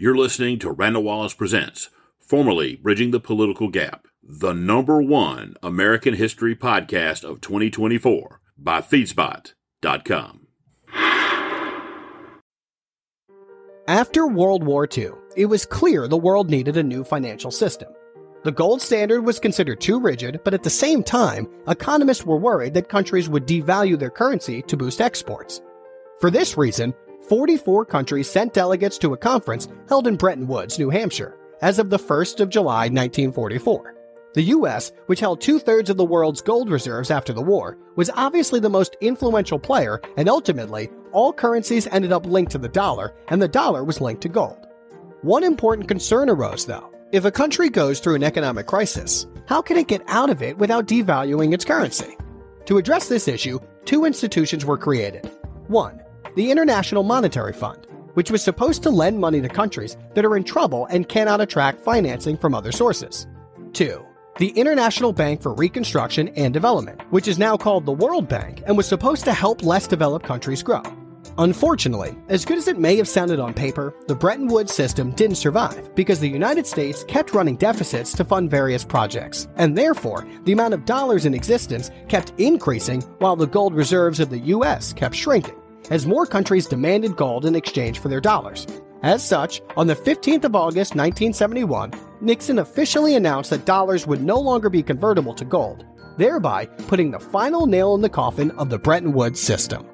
You're listening to Randall Wallace Presents, formerly Bridging the Political Gap, the number one American history podcast of 2024 by Feedspot.com. After World War II, it was clear the world needed a new financial system. The gold standard was considered too rigid, but at the same time, economists were worried that countries would devalue their currency to boost exports. For this reason, 44 countries sent delegates to a conference held in Bretton Woods, New Hampshire, as of the 1st of July 1944. The US, which held two thirds of the world's gold reserves after the war, was obviously the most influential player, and ultimately, all currencies ended up linked to the dollar, and the dollar was linked to gold. One important concern arose, though. If a country goes through an economic crisis, how can it get out of it without devaluing its currency? To address this issue, two institutions were created. One, the International Monetary Fund, which was supposed to lend money to countries that are in trouble and cannot attract financing from other sources. Two, the International Bank for Reconstruction and Development, which is now called the World Bank and was supposed to help less developed countries grow. Unfortunately, as good as it may have sounded on paper, the Bretton Woods system didn't survive because the United States kept running deficits to fund various projects, and therefore, the amount of dollars in existence kept increasing while the gold reserves of the US kept shrinking as more countries demanded gold in exchange for their dollars. As such, on the 15th of August 1971, Nixon officially announced that dollars would no longer be convertible to gold, thereby putting the final nail in the coffin of the Bretton Woods system.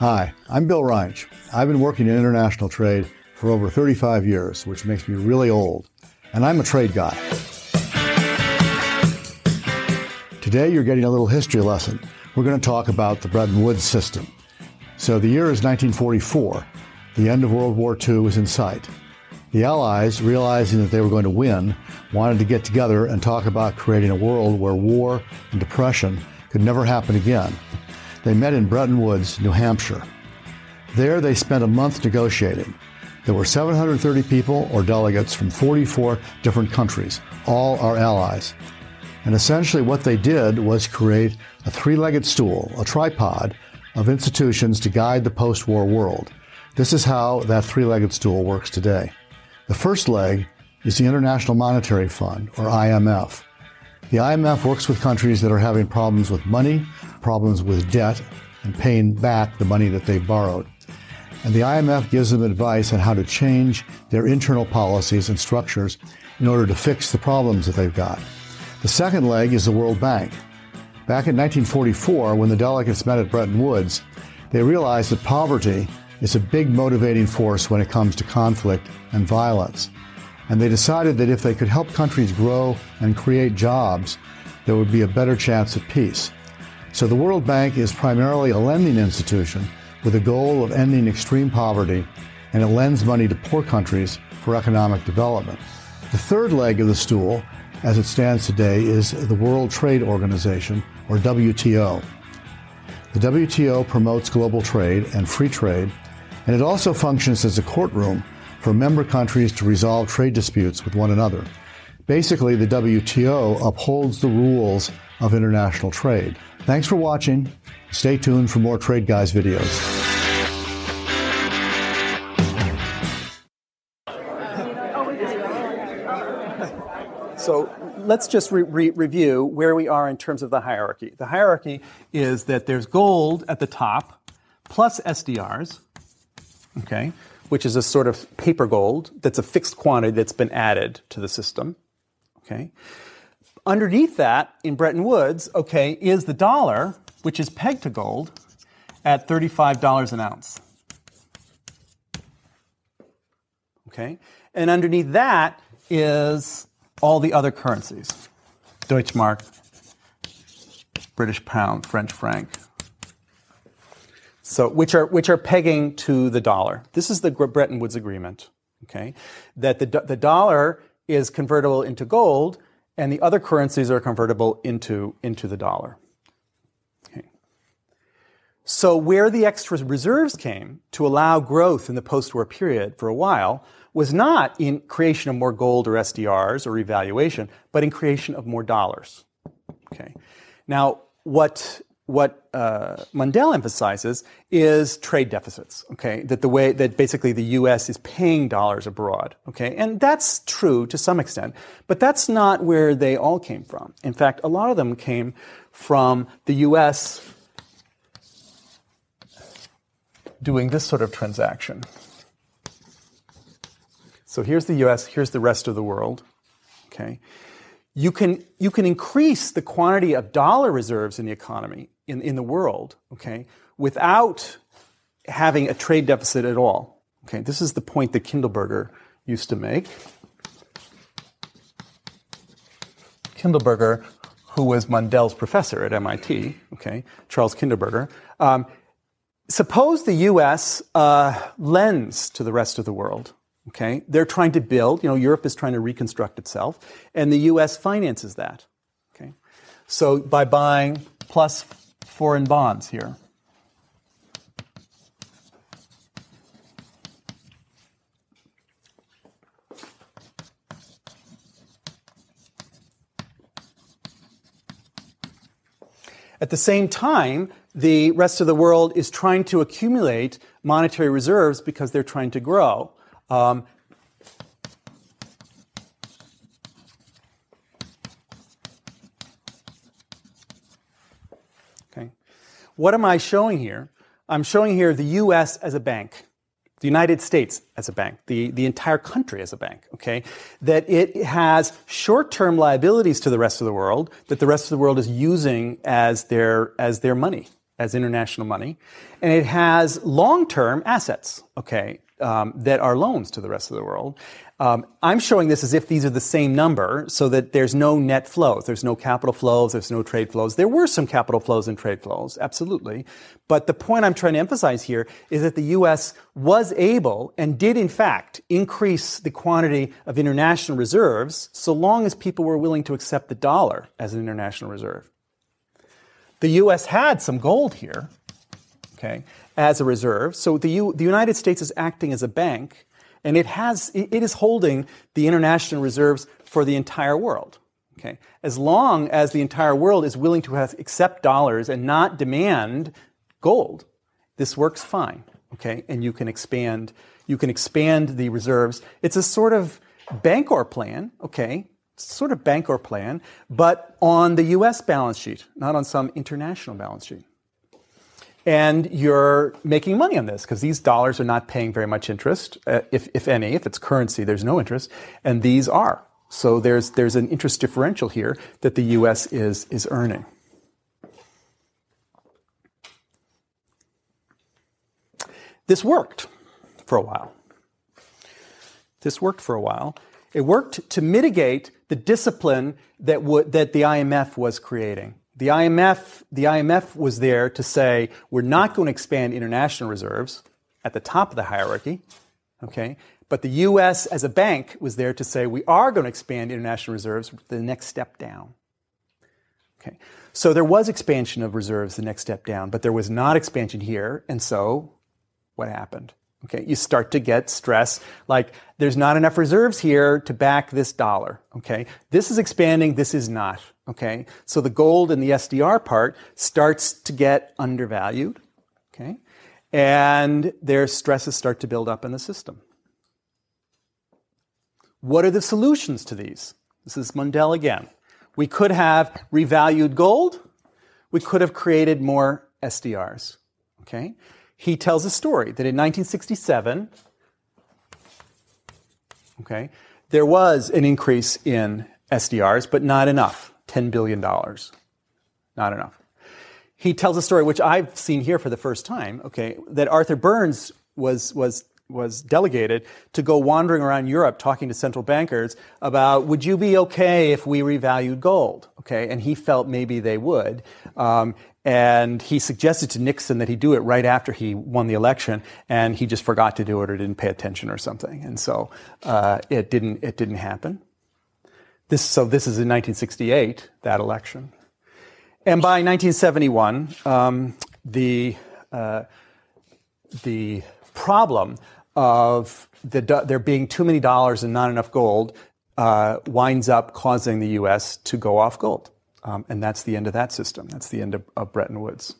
Hi, I'm Bill Reinsch. I've been working in international trade for over 35 years, which makes me really old. And I'm a trade guy. Today, you're getting a little history lesson. We're going to talk about the Bretton Woods system. So, the year is 1944. The end of World War II was in sight. The Allies, realizing that they were going to win, wanted to get together and talk about creating a world where war and depression could never happen again. They met in Bretton Woods, New Hampshire. There, they spent a month negotiating. There were 730 people or delegates from 44 different countries, all our allies. And essentially, what they did was create a three legged stool, a tripod, of institutions to guide the post war world. This is how that three legged stool works today. The first leg is the International Monetary Fund, or IMF. The IMF works with countries that are having problems with money, problems with debt, and paying back the money that they've borrowed. And the IMF gives them advice on how to change their internal policies and structures in order to fix the problems that they've got. The second leg is the World Bank. Back in 1944, when the delegates met at Bretton Woods, they realized that poverty is a big motivating force when it comes to conflict and violence. And they decided that if they could help countries grow and create jobs, there would be a better chance of peace. So the World Bank is primarily a lending institution with a goal of ending extreme poverty, and it lends money to poor countries for economic development. The third leg of the stool, as it stands today, is the World Trade Organization, or WTO. The WTO promotes global trade and free trade, and it also functions as a courtroom for member countries to resolve trade disputes with one another. Basically, the WTO upholds the rules of international trade. Thanks for watching. Stay tuned for more Trade Guys videos. So let's just re- re- review where we are in terms of the hierarchy. The hierarchy is that there's gold at the top plus SDRs, okay, which is a sort of paper gold that's a fixed quantity that's been added to the system, okay. Underneath that, in Bretton Woods, okay, is the dollar, which is pegged to gold at $35 an ounce. Okay? And underneath that is all the other currencies Deutschmark, British pound, French franc. So, which are, which are pegging to the dollar. This is the Bretton Woods Agreement, okay? That the, the dollar is convertible into gold and the other currencies are convertible into, into the dollar. Okay. So, where the extra reserves came to allow growth in the post war period for a while was not in creation of more gold or SDRs or revaluation, but in creation of more dollars. Okay. Now, what what uh, Mundell emphasizes is trade deficits. Okay, that the way that basically the U.S. is paying dollars abroad. Okay, and that's true to some extent, but that's not where they all came from. In fact, a lot of them came from the U.S. doing this sort of transaction. So here's the U.S. Here's the rest of the world. Okay you can, you can increase the quantity of dollar reserves in the economy, in, in the world, okay, without having a trade deficit at all. Okay, this is the point that Kindleberger used to make. Kindleberger, who was Mundell's professor at MIT, okay, Charles Kindleberger, um, suppose the U.S. Uh, lends to the rest of the world, Okay? They're trying to build, you know, Europe is trying to reconstruct itself, and the US finances that. Okay? So by buying plus foreign bonds here. At the same time, the rest of the world is trying to accumulate monetary reserves because they're trying to grow. Um, okay. What am I showing here? I'm showing here the US as a bank, the United States as a bank, the, the entire country as a bank, okay? That it has short term liabilities to the rest of the world that the rest of the world is using as their, as their money, as international money. And it has long term assets, okay? Um, that are loans to the rest of the world. Um, I'm showing this as if these are the same number so that there's no net flows. There's no capital flows. There's no trade flows. There were some capital flows and trade flows, absolutely. But the point I'm trying to emphasize here is that the U.S. was able and did in fact increase the quantity of international reserves so long as people were willing to accept the dollar as an international reserve. The U.S. had some gold here, okay, as a reserve. So the, U, the United States is acting as a bank, and it has it is holding the international reserves for the entire world. Okay, as long as the entire world is willing to have, accept dollars and not demand gold, this works fine. Okay, and you can expand you can expand the reserves. It's a sort of Bancor plan. Okay, sort of Bancor plan, but on the U.S. balance sheet, not on some international balance sheet and you're making money on this because these dollars are not paying very much interest, uh, if, if any. If it's currency, there's no interest, and these are. So there's, there's an interest differential here that the US is, is earning. This worked for a while. This worked for a while. It worked to mitigate the discipline that, w- that the IMF was creating. The IMF, the IMF was there to say, we're not going to expand international reserves at the top of the hierarchy, okay? But the US as a bank was there to say, we are going to expand international reserves the next step down. Okay. So there was expansion of reserves the next step down, but there was not expansion here. And so what happened? Okay, you start to get stress like there's not enough reserves here to back this dollar. Okay, this is expanding, this is not. Okay, so the gold and the SDR part starts to get undervalued. Okay, and their stresses start to build up in the system. What are the solutions to these? This is Mundell again. We could have revalued gold. We could have created more SDRs. Okay, he tells a story that in 1967, okay, there was an increase in SDRs, but not enough $10 billion. Not enough. He tells a story, which I've seen here for the first time, okay, that Arthur Burns was, was was delegated to go wandering around Europe talking to central bankers about would you be okay if we revalued gold? Okay, and he felt maybe they would. Um, and he suggested to Nixon that he do it right after he won the election, and he just forgot to do it or didn't pay attention or something, and so uh, it didn't it didn't happen. This, so this is in 1968, that election. And by 1971, um, the, uh, the problem of the, there being too many dollars and not enough gold uh, winds up causing the U.S. to go off gold. Um, and that's the end of that system. That's the end of, of Bretton Woods.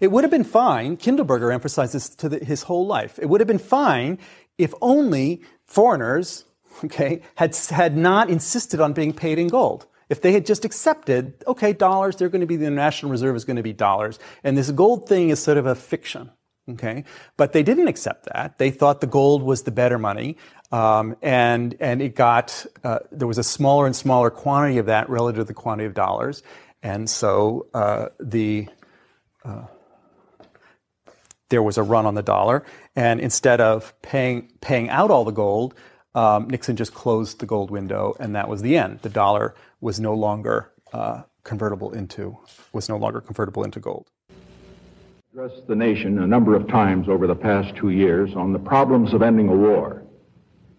It would have been fine, Kindleberger emphasizes to the, his whole life. It would have been fine if only foreigners, okay, had, had not insisted on being paid in gold. If they had just accepted, okay, dollars, they're going to be, the international Reserve is going to be dollars. And this gold thing is sort of a fiction. Okay, but they didn't accept that. They thought the gold was the better money, um, and and it got uh, there was a smaller and smaller quantity of that relative to the quantity of dollars, and so uh, the uh, there was a run on the dollar. And instead of paying, paying out all the gold, um, Nixon just closed the gold window, and that was the end. The dollar was no longer uh, convertible into was no longer convertible into gold. Addressed the nation a number of times over the past two years on the problems of ending a war.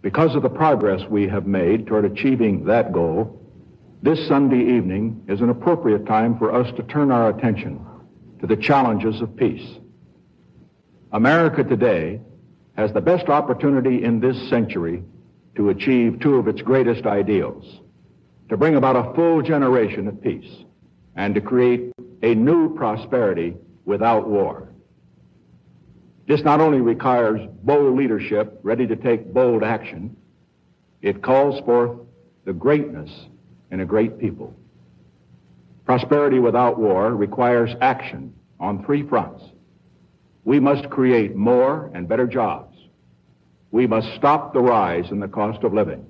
Because of the progress we have made toward achieving that goal, this Sunday evening is an appropriate time for us to turn our attention to the challenges of peace. America today has the best opportunity in this century to achieve two of its greatest ideals, to bring about a full generation of peace and to create a new prosperity without war. This not only requires bold leadership ready to take bold action, it calls forth the greatness in a great people. Prosperity without war requires action on three fronts. We must create more and better jobs. We must stop the rise in the cost of living.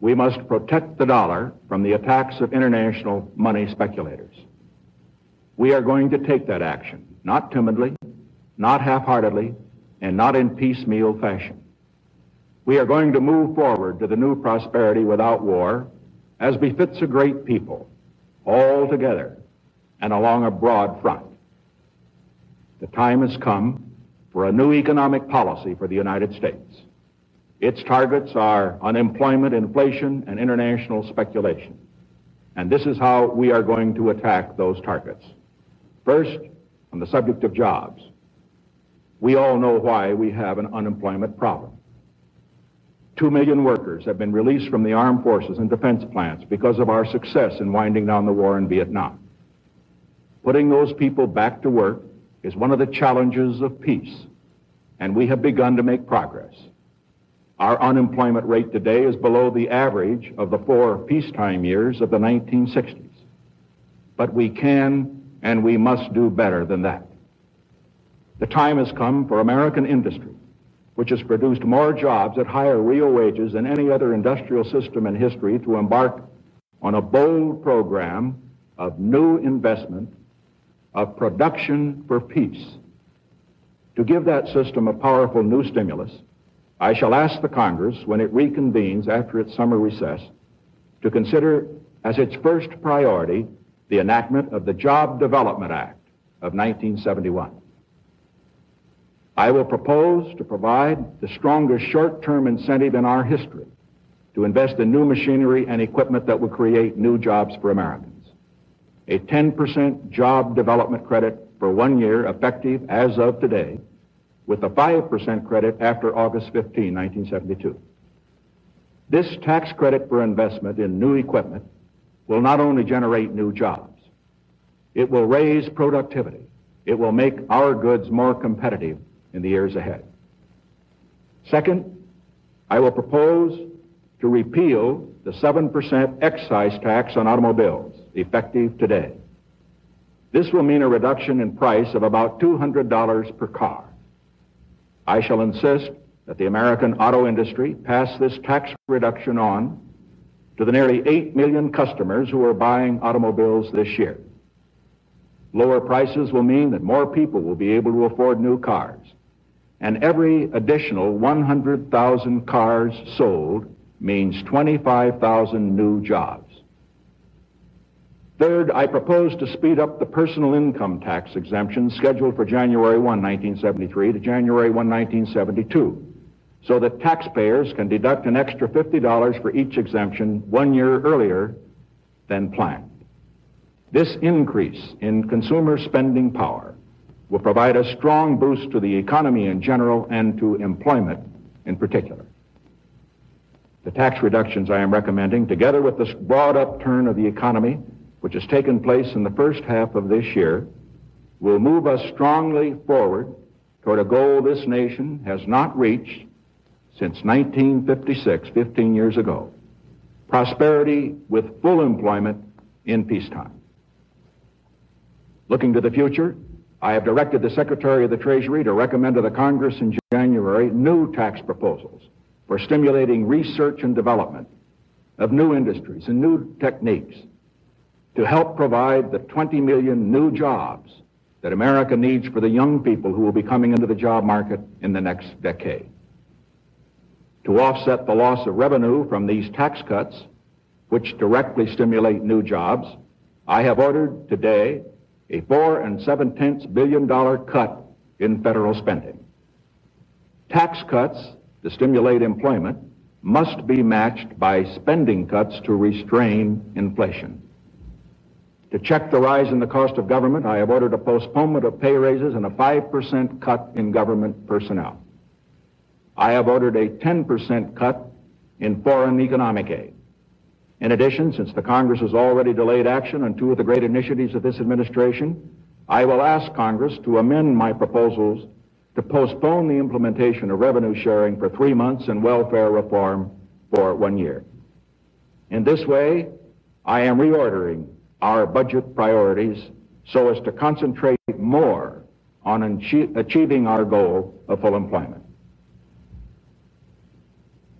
We must protect the dollar from the attacks of international money speculators. We are going to take that action, not timidly, not half-heartedly, and not in piecemeal fashion. We are going to move forward to the new prosperity without war as befits a great people, all together and along a broad front. The time has come for a new economic policy for the United States. Its targets are unemployment, inflation, and international speculation. And this is how we are going to attack those targets. First, on the subject of jobs. We all know why we have an unemployment problem. Two million workers have been released from the armed forces and defense plants because of our success in winding down the war in Vietnam. Putting those people back to work is one of the challenges of peace, and we have begun to make progress. Our unemployment rate today is below the average of the four peacetime years of the 1960s. But we can and we must do better than that. The time has come for American industry, which has produced more jobs at higher real wages than any other industrial system in history, to embark on a bold program of new investment of production for peace. To give that system a powerful new stimulus, I shall ask the Congress, when it reconvenes after its summer recess, to consider as its first priority the enactment of the Job Development Act of 1971. I will propose to provide the strongest short-term incentive in our history to invest in new machinery and equipment that will create new jobs for Americans a 10% job development credit for one year effective as of today with a 5% credit after August 15, 1972. This tax credit for investment in new equipment will not only generate new jobs, it will raise productivity. It will make our goods more competitive in the years ahead. Second, I will propose to repeal the 7% excise tax on automobiles effective today. This will mean a reduction in price of about $200 per car. I shall insist that the American auto industry pass this tax reduction on to the nearly 8 million customers who are buying automobiles this year. Lower prices will mean that more people will be able to afford new cars. And every additional 100,000 cars sold means 25,000 new jobs. Third, I propose to speed up the personal income tax exemption scheduled for January 1, 1973 to January 1, 1972, so that taxpayers can deduct an extra $50 for each exemption one year earlier than planned. This increase in consumer spending power will provide a strong boost to the economy in general and to employment in particular. The tax reductions I am recommending, together with this broad upturn of the economy, which has taken place in the first half of this year, will move us strongly forward toward a goal this nation has not reached since 1956, 15 years ago. Prosperity with full employment in peacetime. Looking to the future, I have directed the Secretary of the Treasury to recommend to the Congress in January new tax proposals for stimulating research and development of new industries and new techniques to help provide the 20 million new jobs that America needs for the young people who will be coming into the job market in the next decade. To offset the loss of revenue from these tax cuts, which directly stimulate new jobs, I have ordered today a four and seven tenths billion dollar cut in federal spending. Tax cuts to stimulate employment must be matched by spending cuts to restrain inflation. To check the rise in the cost of government, I have ordered a postponement of pay raises and a 5% cut in government personnel. I have ordered a 10% cut in foreign economic aid. In addition, since the Congress has already delayed action on two of the great initiatives of this administration, I will ask Congress to amend my proposals to postpone the implementation of revenue sharing for three months and welfare reform for one year. In this way, I am reordering our budget priorities so as to concentrate more on achieving our goal of full employment.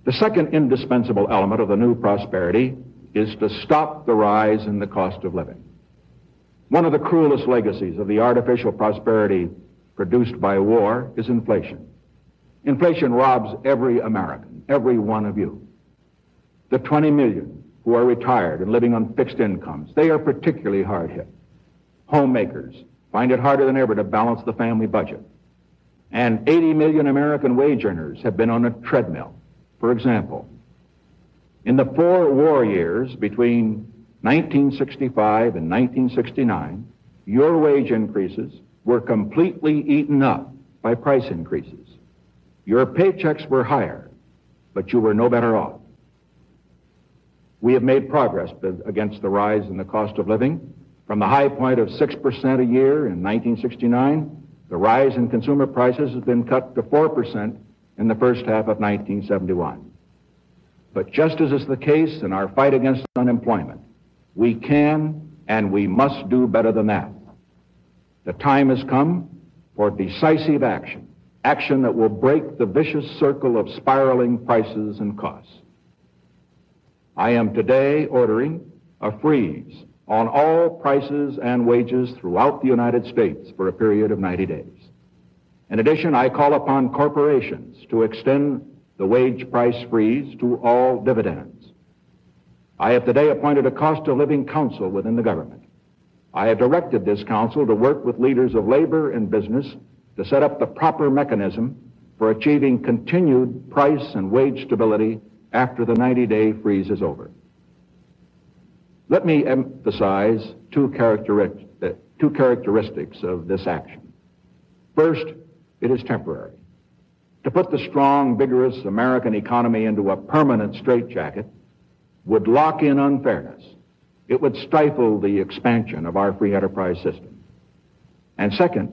The second indispensable element of the new prosperity is to stop the rise in the cost of living. One of the cruelest legacies of the artificial prosperity produced by war is inflation. Inflation robs every American, every one of you. The 20 million who are retired and living on fixed incomes. They are particularly hard hit. Homemakers find it harder than ever to balance the family budget. And 80 million American wage earners have been on a treadmill. For example, in the four war years between 1965 and 1969, your wage increases were completely eaten up by price increases. Your paychecks were higher, but you were no better off. We have made progress against the rise in the cost of living. From the high point of 6% a year in 1969, the rise in consumer prices has been cut to 4% in the first half of 1971. But just as is the case in our fight against unemployment, we can and we must do better than that. The time has come for decisive action, action that will break the vicious circle of spiraling prices and costs. I am today ordering a freeze on all prices and wages throughout the United States for a period of 90 days. In addition, I call upon corporations to extend the wage price freeze to all dividends. I have today appointed a cost of living council within the government. I have directed this council to work with leaders of labor and business to set up the proper mechanism for achieving continued price and wage stability after the 90 day freeze is over. Let me emphasize two, uh, two characteristics of this action. First, it is temporary. To put the strong, vigorous American economy into a permanent straitjacket would lock in unfairness. It would stifle the expansion of our free enterprise system. And second,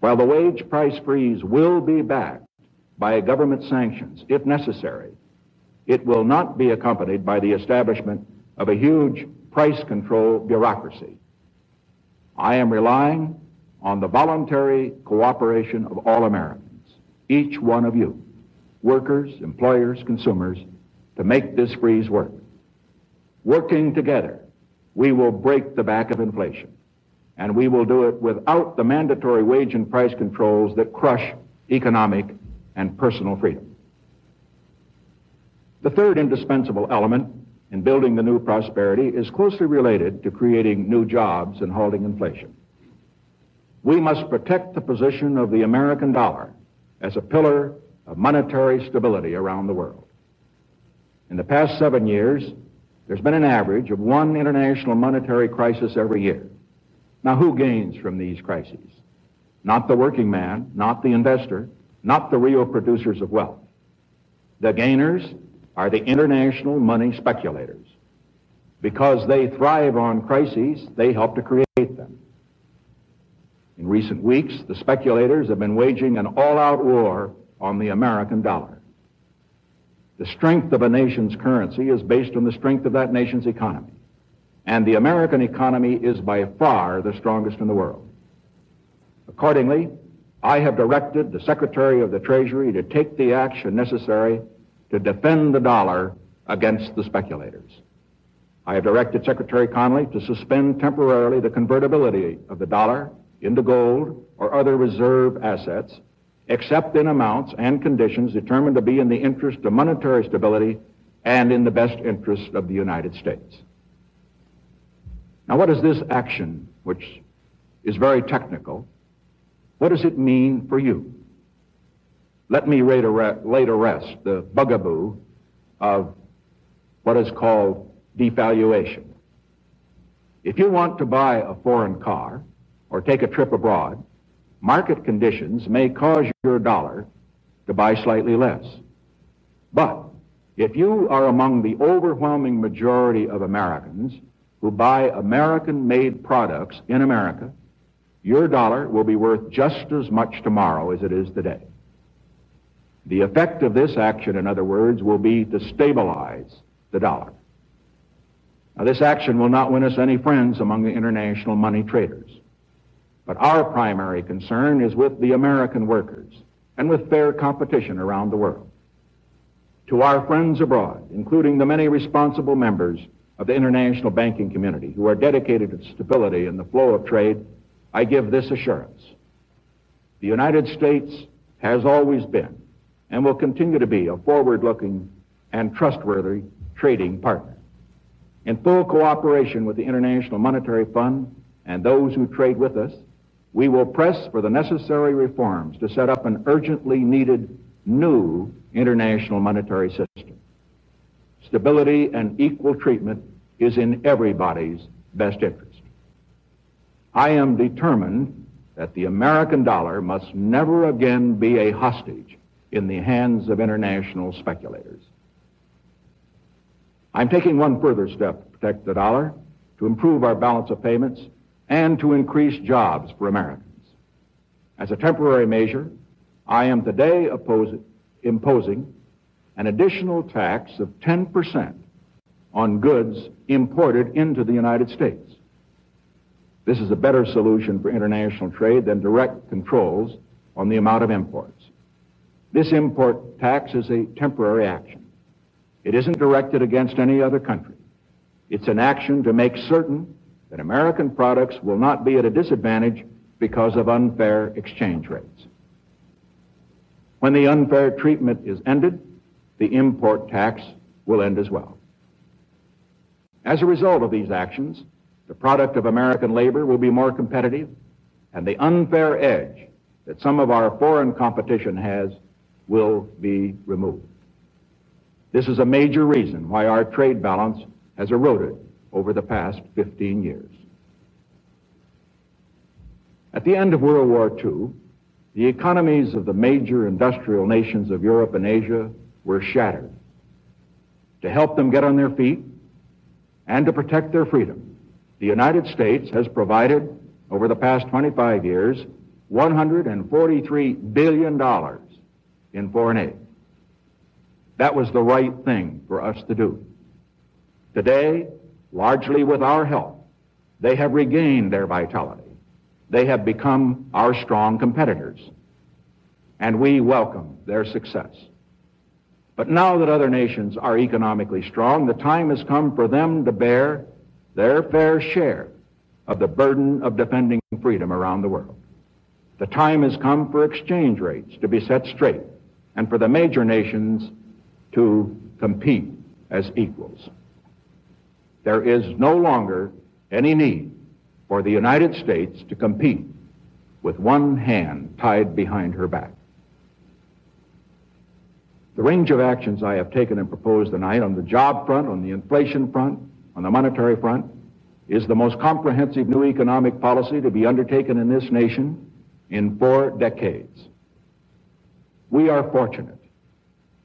while the wage price freeze will be backed by government sanctions, if necessary, it will not be accompanied by the establishment of a huge price control bureaucracy. I am relying on the voluntary cooperation of all Americans, each one of you, workers, employers, consumers, to make this freeze work. Working together, we will break the back of inflation, and we will do it without the mandatory wage and price controls that crush economic and personal freedom. The third indispensable element in building the new prosperity is closely related to creating new jobs and halting inflation. We must protect the position of the American dollar as a pillar of monetary stability around the world. In the past seven years, there's been an average of one international monetary crisis every year. Now, who gains from these crises? Not the working man, not the investor, not the real producers of wealth. The gainers are the international money speculators. Because they thrive on crises, they help to create. In recent weeks, the speculators have been waging an all-out war on the American dollar. The strength of a nation's currency is based on the strength of that nation's economy. And the American economy is by far the strongest in the world. Accordingly, I have directed the Secretary of the Treasury to take the action necessary to defend the dollar against the speculators. I have directed Secretary Connally to suspend temporarily the convertibility of the dollar into gold or other reserve assets, except in amounts and conditions determined to be in the interest of monetary stability and in the best interest of the United States. Now, what is this action, which is very technical, what does it mean for you? Let me lay to rest the bugaboo of what is called devaluation. If you want to buy a foreign car or take a trip abroad, market conditions may cause your dollar to buy slightly less. But if you are among the overwhelming majority of Americans who buy American made products in America, your dollar will be worth just as much tomorrow as it is today. The effect of this action, in other words, will be to stabilize the dollar. Now, this action will not win us any friends among the international money traders. But our primary concern is with the American workers and with fair competition around the world. To our friends abroad, including the many responsible members of the international banking community who are dedicated to stability and the flow of trade, I give this assurance. The United States has always been and will continue to be a forward-looking and trustworthy trading partner. In full cooperation with the International Monetary Fund and those who trade with us, we will press for the necessary reforms to set up an urgently needed new international monetary system. Stability and equal treatment is in everybody's best interest. I am determined that the American dollar must never again be a hostage in the hands of international speculators. I'm taking one further step to protect the dollar, to improve our balance of payments, and to increase jobs for Americans. As a temporary measure, I am today oppose, imposing an additional tax of 10% on goods imported into the United States. This is a better solution for international trade than direct controls on the amount of imports. This import tax is a temporary action. It isn't directed against any other country. It's an action to make certain that American products will not be at a disadvantage because of unfair exchange rates. When the unfair treatment is ended, the import tax will end as well. As a result of these actions, the product of American labor will be more competitive, and the unfair edge that some of our foreign competition has will be removed. This is a major reason why our trade balance has eroded over the past 15 years. At the end of World War II, the economies of the major industrial nations of Europe and Asia were shattered. To help them get on their feet and to protect their freedom, the United States has provided, over the past 25 years, $143 billion in foreign aid. That was the right thing for us to do. Today, largely with our help, they have regained their vitality. They have become our strong competitors. And we welcome their success. But now that other nations are economically strong, the time has come for them to bear their fair share of the burden of defending freedom around the world. The time has come for exchange rates to be set straight and for the major nations to compete as equals. There is no longer any need for the United States to compete with one hand tied behind her back. The range of actions I have taken and proposed tonight on the job front, on the inflation front, on the monetary front, is the most comprehensive new economic policy to be undertaken in this nation in four decades. We are fortunate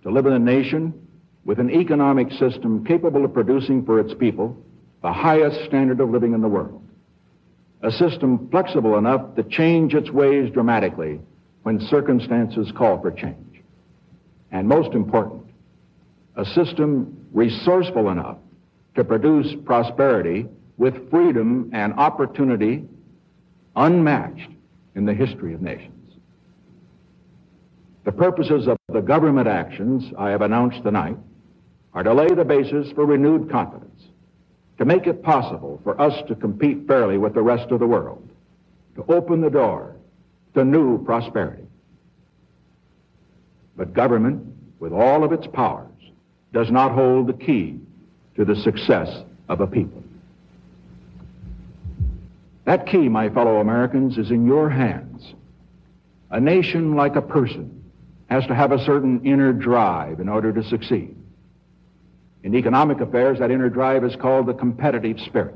to live in a nation with an economic system capable of producing for its people the highest standard of living in the world. A system flexible enough to change its ways dramatically when circumstances call for change. And most important, a system resourceful enough to produce prosperity with freedom and opportunity unmatched in the history of nations. The purposes of the government actions I have announced tonight are to lay the basis for renewed confidence, to make it possible for us to compete fairly with the rest of the world, to open the door to new prosperity. But government, with all of its powers, does not hold the key to the success of a people. That key, my fellow Americans, is in your hands. A nation, like a person, has to have a certain inner drive in order to succeed. In economic affairs, that inner drive is called the competitive spirit.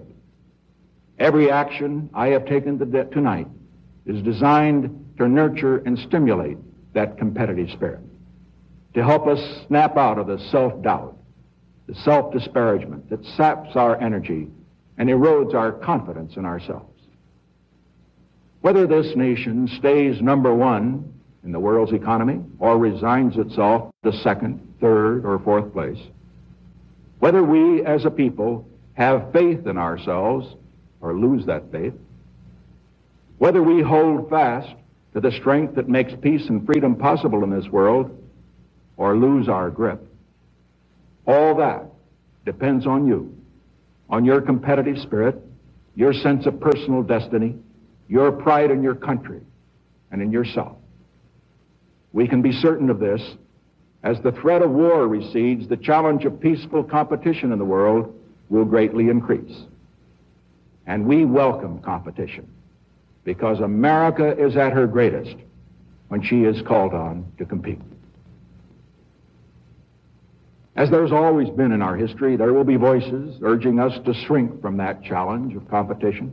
Every action I have taken tonight is designed to nurture and stimulate that competitive spirit, to help us snap out of the self-doubt, the self-disparagement that saps our energy and erodes our confidence in ourselves. Whether this nation stays number one in the world's economy or resigns itself to second, third, or fourth place, whether we as a people have faith in ourselves or lose that faith, whether we hold fast to the strength that makes peace and freedom possible in this world or lose our grip, all that depends on you, on your competitive spirit, your sense of personal destiny, your pride in your country and in yourself. We can be certain of this as the threat of war recedes, the challenge of peaceful competition in the world will greatly increase. And we welcome competition because America is at her greatest when she is called on to compete. As there's always been in our history, there will be voices urging us to shrink from that challenge of competition,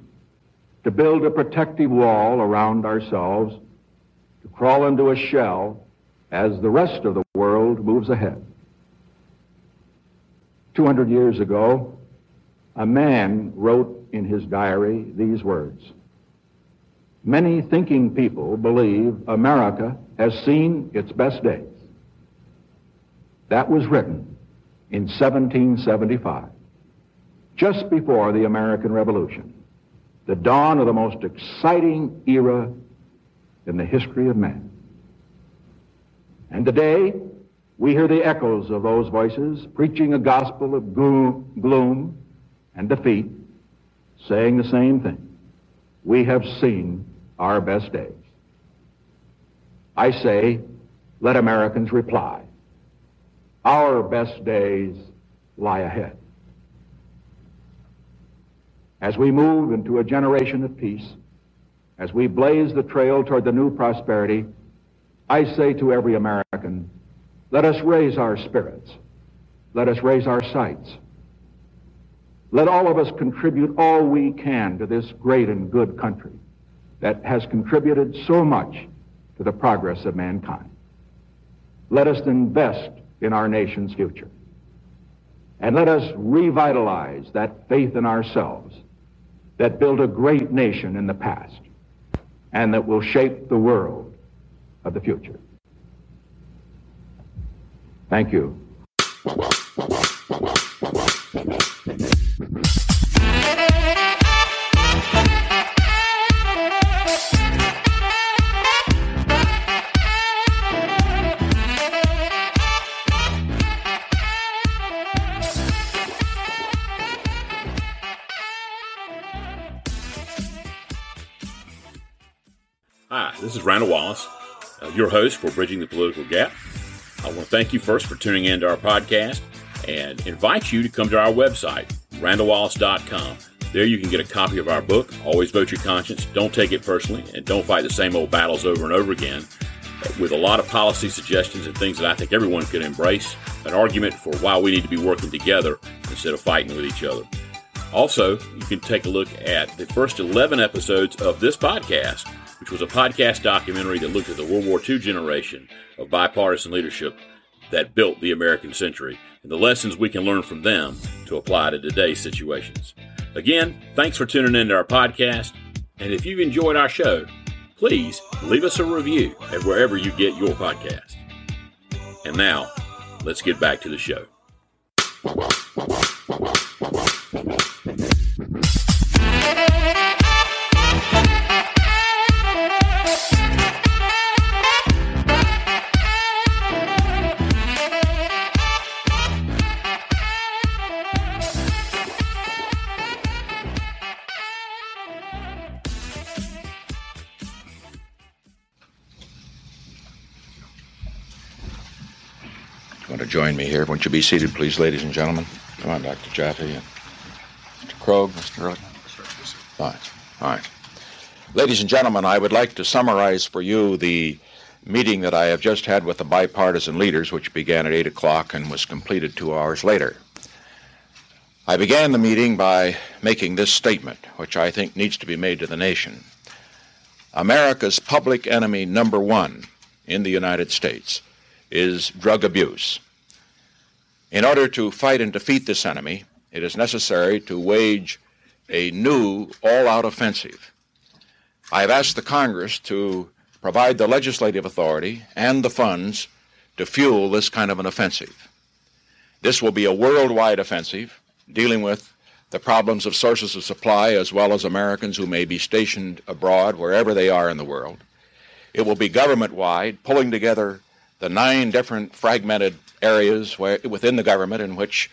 to build a protective wall around ourselves, to crawl into a shell as the rest of the world moves ahead. 200 years ago, a man wrote in his diary these words Many thinking people believe America has seen its best days. That was written in 1775, just before the American Revolution, the dawn of the most exciting era in the history of man. And today, we hear the echoes of those voices preaching a gospel of gloom and defeat, saying the same thing. We have seen our best days. I say, let Americans reply. Our best days lie ahead. As we move into a generation of peace, as we blaze the trail toward the new prosperity, I say to every American, let us raise our spirits. Let us raise our sights. Let all of us contribute all we can to this great and good country that has contributed so much to the progress of mankind. Let us invest in our nation's future. And let us revitalize that faith in ourselves that built a great nation in the past and that will shape the world of the future. Thank you. Hi, this is Randall your host for Bridging the Political Gap. I want to thank you first for tuning in to our podcast and invite you to come to our website, randallwallace.com. There you can get a copy of our book, Always Vote Your Conscience. Don't take it personally and don't fight the same old battles over and over again. With a lot of policy suggestions and things that I think everyone could embrace, an argument for why we need to be working together instead of fighting with each other. Also, you can take a look at the first 11 episodes of this podcast, which was a podcast documentary that looked at the World War II generation of bipartisan leadership that built the American century and the lessons we can learn from them to apply to today's situations. Again, thanks for tuning in to our podcast. And if you've enjoyed our show, please leave us a review at wherever you get your podcast. And now, let's get back to the show. Join me here. Won't you be seated, please, ladies and gentlemen? Come on, Dr. Jaffe and Mr. Krogh, Mr. Ehrlichman. Fine. All right. Ladies and gentlemen, I would like to summarize for you the meeting that I have just had with the bipartisan leaders, which began at 8 o'clock and was completed two hours later. I began the meeting by making this statement, which I think needs to be made to the nation. America's public enemy number one in the United States is drug abuse. In order to fight and defeat this enemy, it is necessary to wage a new all out offensive. I have asked the Congress to provide the legislative authority and the funds to fuel this kind of an offensive. This will be a worldwide offensive dealing with the problems of sources of supply as well as Americans who may be stationed abroad wherever they are in the world. It will be government wide, pulling together the nine different fragmented areas where, within the government in which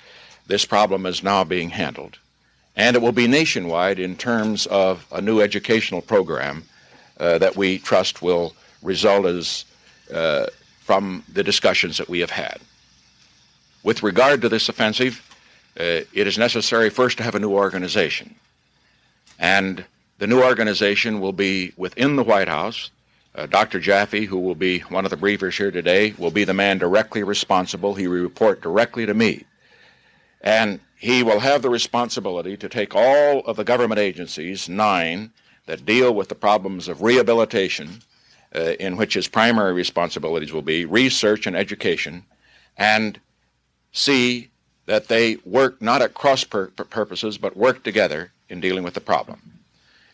this problem is now being handled. And it will be nationwide in terms of a new educational program uh, that we trust will result as uh, from the discussions that we have had. With regard to this offensive, uh, it is necessary first to have a new organization. And the new organization will be within the White House uh, Dr. Jaffe, who will be one of the briefers here today, will be the man directly responsible. He will report directly to me. And he will have the responsibility to take all of the government agencies, nine, that deal with the problems of rehabilitation, uh, in which his primary responsibilities will be research and education, and see that they work not at cross pur- purposes, but work together in dealing with the problem.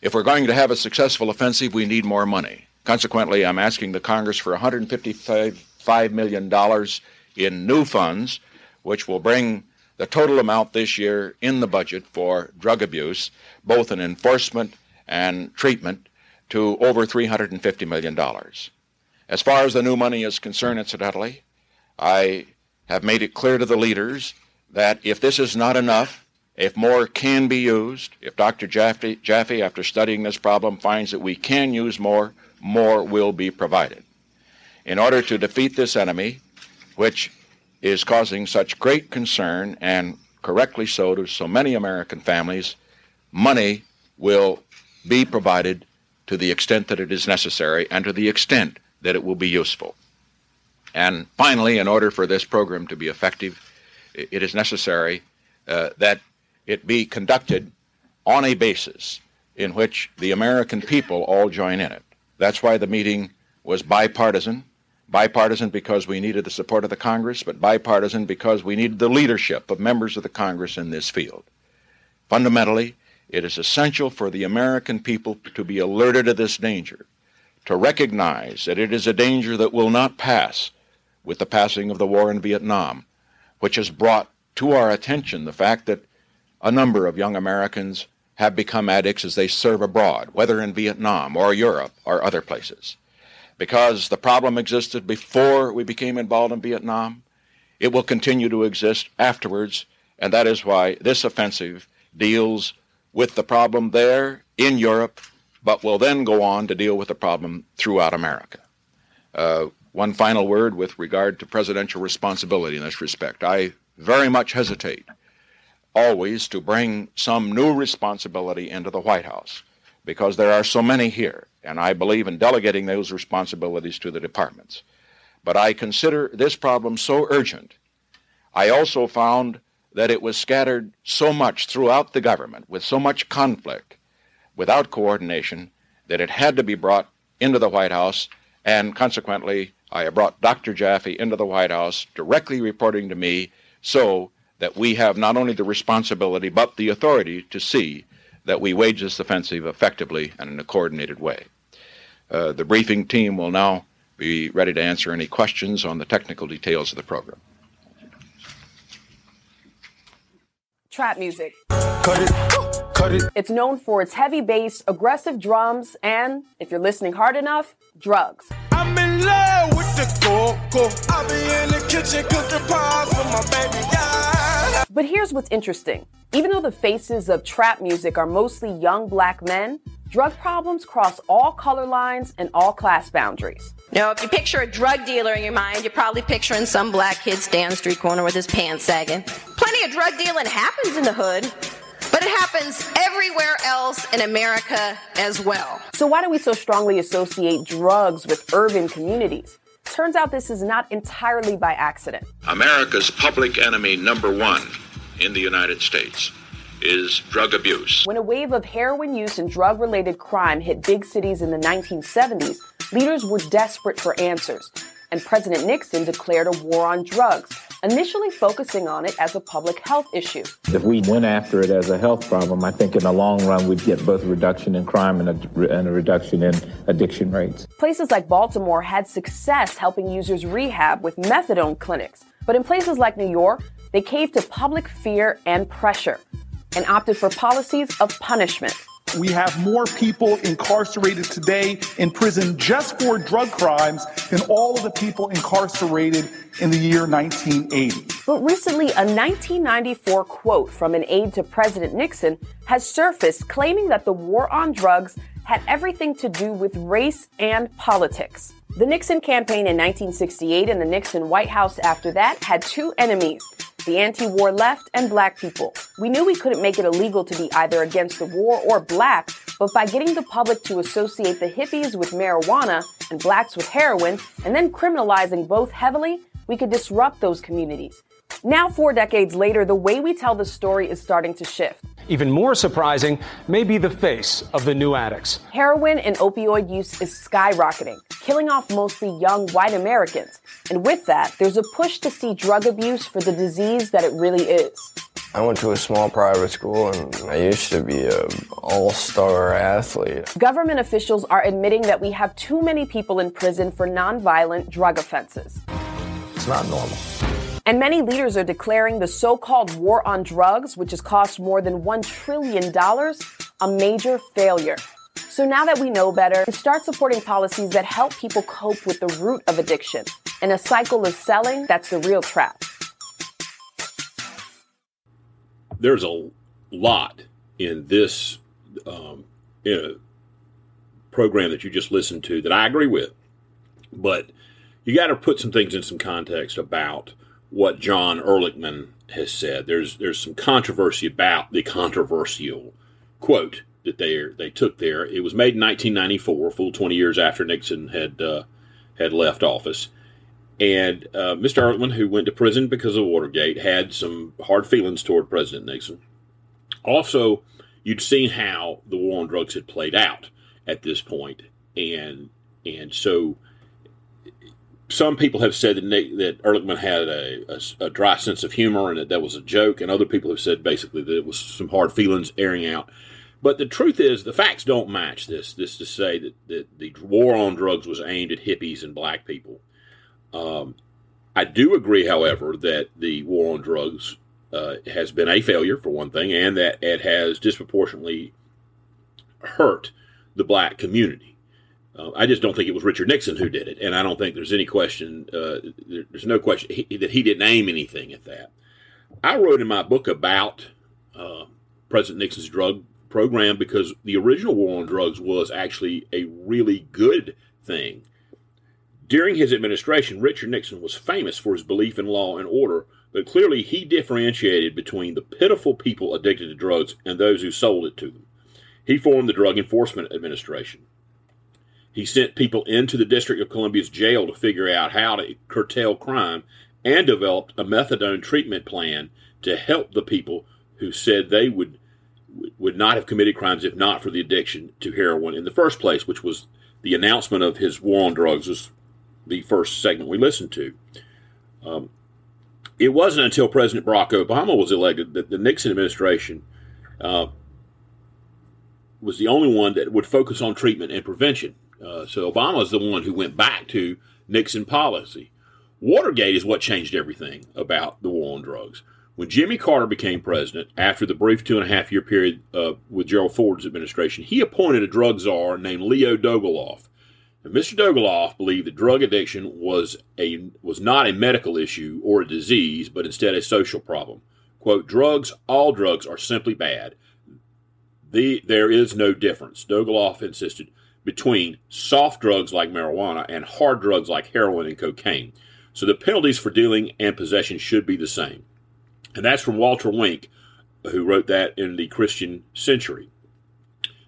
If we're going to have a successful offensive, we need more money. Consequently, I'm asking the Congress for $155 million in new funds, which will bring the total amount this year in the budget for drug abuse, both in enforcement and treatment, to over $350 million. As far as the new money is concerned, incidentally, I have made it clear to the leaders that if this is not enough, if more can be used, if Dr. Jaffe, Jaffe, after studying this problem, finds that we can use more, more will be provided. In order to defeat this enemy, which is causing such great concern and correctly so to so many American families, money will be provided to the extent that it is necessary and to the extent that it will be useful. And finally, in order for this program to be effective, it is necessary uh, that it be conducted on a basis in which the American people all join in it. That's why the meeting was bipartisan. Bipartisan because we needed the support of the Congress, but bipartisan because we needed the leadership of members of the Congress in this field. Fundamentally, it is essential for the American people to be alerted to this danger, to recognize that it is a danger that will not pass with the passing of the war in Vietnam, which has brought to our attention the fact that a number of young Americans have become addicts as they serve abroad, whether in Vietnam or Europe or other places. Because the problem existed before we became involved in Vietnam, it will continue to exist afterwards, and that is why this offensive deals with the problem there in Europe, but will then go on to deal with the problem throughout America. Uh, one final word with regard to presidential responsibility in this respect. I very much hesitate always to bring some new responsibility into the White House because there are so many here, and I believe in delegating those responsibilities to the departments. But I consider this problem so urgent. I also found that it was scattered so much throughout the government with so much conflict without coordination that it had to be brought into the White House, and consequently, I brought Dr. Jaffe into the White House, directly reporting to me, so that we have not only the responsibility but the authority to see that we wage this offensive effectively and in a coordinated way. Uh, the briefing team will now be ready to answer any questions on the technical details of the program. Trap music. Cut it. Cut it. It's known for its heavy bass, aggressive drums, and, if you're listening hard enough, drugs. I'm in love with the coco. I'll be in the kitchen cooking pies for my baby. Yeah. But here's what's interesting. Even though the faces of trap music are mostly young black men, drug problems cross all color lines and all class boundaries. Now, if you picture a drug dealer in your mind, you're probably picturing some black kid standing street corner with his pants sagging. Plenty of drug dealing happens in the hood, but it happens everywhere else in America as well. So, why do we so strongly associate drugs with urban communities? Turns out this is not entirely by accident. America's public enemy number one in the United States is drug abuse. When a wave of heroin use and drug related crime hit big cities in the 1970s, leaders were desperate for answers, and President Nixon declared a war on drugs, initially focusing on it as a public health issue. If we went after it as a health problem, I think in the long run we'd get both a reduction in crime and a, and a reduction in addiction rates. Places like Baltimore had success helping users rehab with methadone clinics, but in places like New York, they caved to public fear and pressure and opted for policies of punishment. We have more people incarcerated today in prison just for drug crimes than all of the people incarcerated in the year 1980. But recently, a 1994 quote from an aide to President Nixon has surfaced claiming that the war on drugs had everything to do with race and politics. The Nixon campaign in 1968 and the Nixon White House after that had two enemies the anti war left, and black people. We knew we couldn't make it illegal to be either against the war or black, but by getting the public to associate the hippies with marijuana and blacks with heroin, and then criminalizing both heavily, we could disrupt those communities. Now, four decades later, the way we tell the story is starting to shift. Even more surprising may be the face of the new addicts. Heroin and opioid use is skyrocketing, killing off mostly young white Americans. And with that, there's a push to see drug abuse for the disease that it really is. I went to a small private school and I used to be an all-star athlete. Government officials are admitting that we have too many people in prison for nonviolent drug offenses. It's not normal. And many leaders are declaring the so called war on drugs, which has cost more than $1 trillion, a major failure. So now that we know better, start supporting policies that help people cope with the root of addiction and a cycle of selling that's the real trap. There's a lot in this um, in program that you just listened to that I agree with, but you got to put some things in some context about what John Ehrlichman has said. There's there's some controversy about the controversial quote that they they took there. It was made in 1994, full 20 years after Nixon had uh, had left office. And uh, Mr. Ehrlichman, who went to prison because of Watergate, had some hard feelings toward President Nixon. Also, you'd seen how the war on drugs had played out at this point, and and so some people have said that Nick, that Ehrlichman had a, a, a, dry sense of humor and that that was a joke, and other people have said basically that it was some hard feelings airing out. But the truth is, the facts don't match this. This to say that, that the war on drugs was aimed at hippies and black people. Um, I do agree, however, that the war on drugs uh, has been a failure for one thing, and that it has disproportionately hurt the black community. Uh, I just don't think it was Richard Nixon who did it, and I don't think there's any question. Uh, there, there's no question he, that he didn't aim anything at that. I wrote in my book about uh, President Nixon's drug program because the original war on drugs was actually a really good thing. During his administration, Richard Nixon was famous for his belief in law and order but clearly he differentiated between the pitiful people addicted to drugs and those who sold it to them. He formed the Drug Enforcement Administration. He sent people into the District of Columbia's jail to figure out how to curtail crime and developed a methadone treatment plan to help the people who said they would would not have committed crimes if not for the addiction to heroin in the first place, which was the announcement of his war on drugs was the first segment we listened to. Um, it wasn't until President Barack Obama was elected that the Nixon administration uh, was the only one that would focus on treatment and prevention. Uh, so Obama is the one who went back to Nixon policy. Watergate is what changed everything about the war on drugs. When Jimmy Carter became president, after the brief two and a half year period uh, with Gerald Ford's administration, he appointed a drug czar named Leo Dogoloff. And Mr. Dogoloff believed that drug addiction was a was not a medical issue or a disease, but instead a social problem. "Quote: Drugs, all drugs are simply bad. The, there is no difference. Dogoloff insisted between soft drugs like marijuana and hard drugs like heroin and cocaine. So the penalties for dealing and possession should be the same. And that's from Walter Wink, who wrote that in the Christian Century.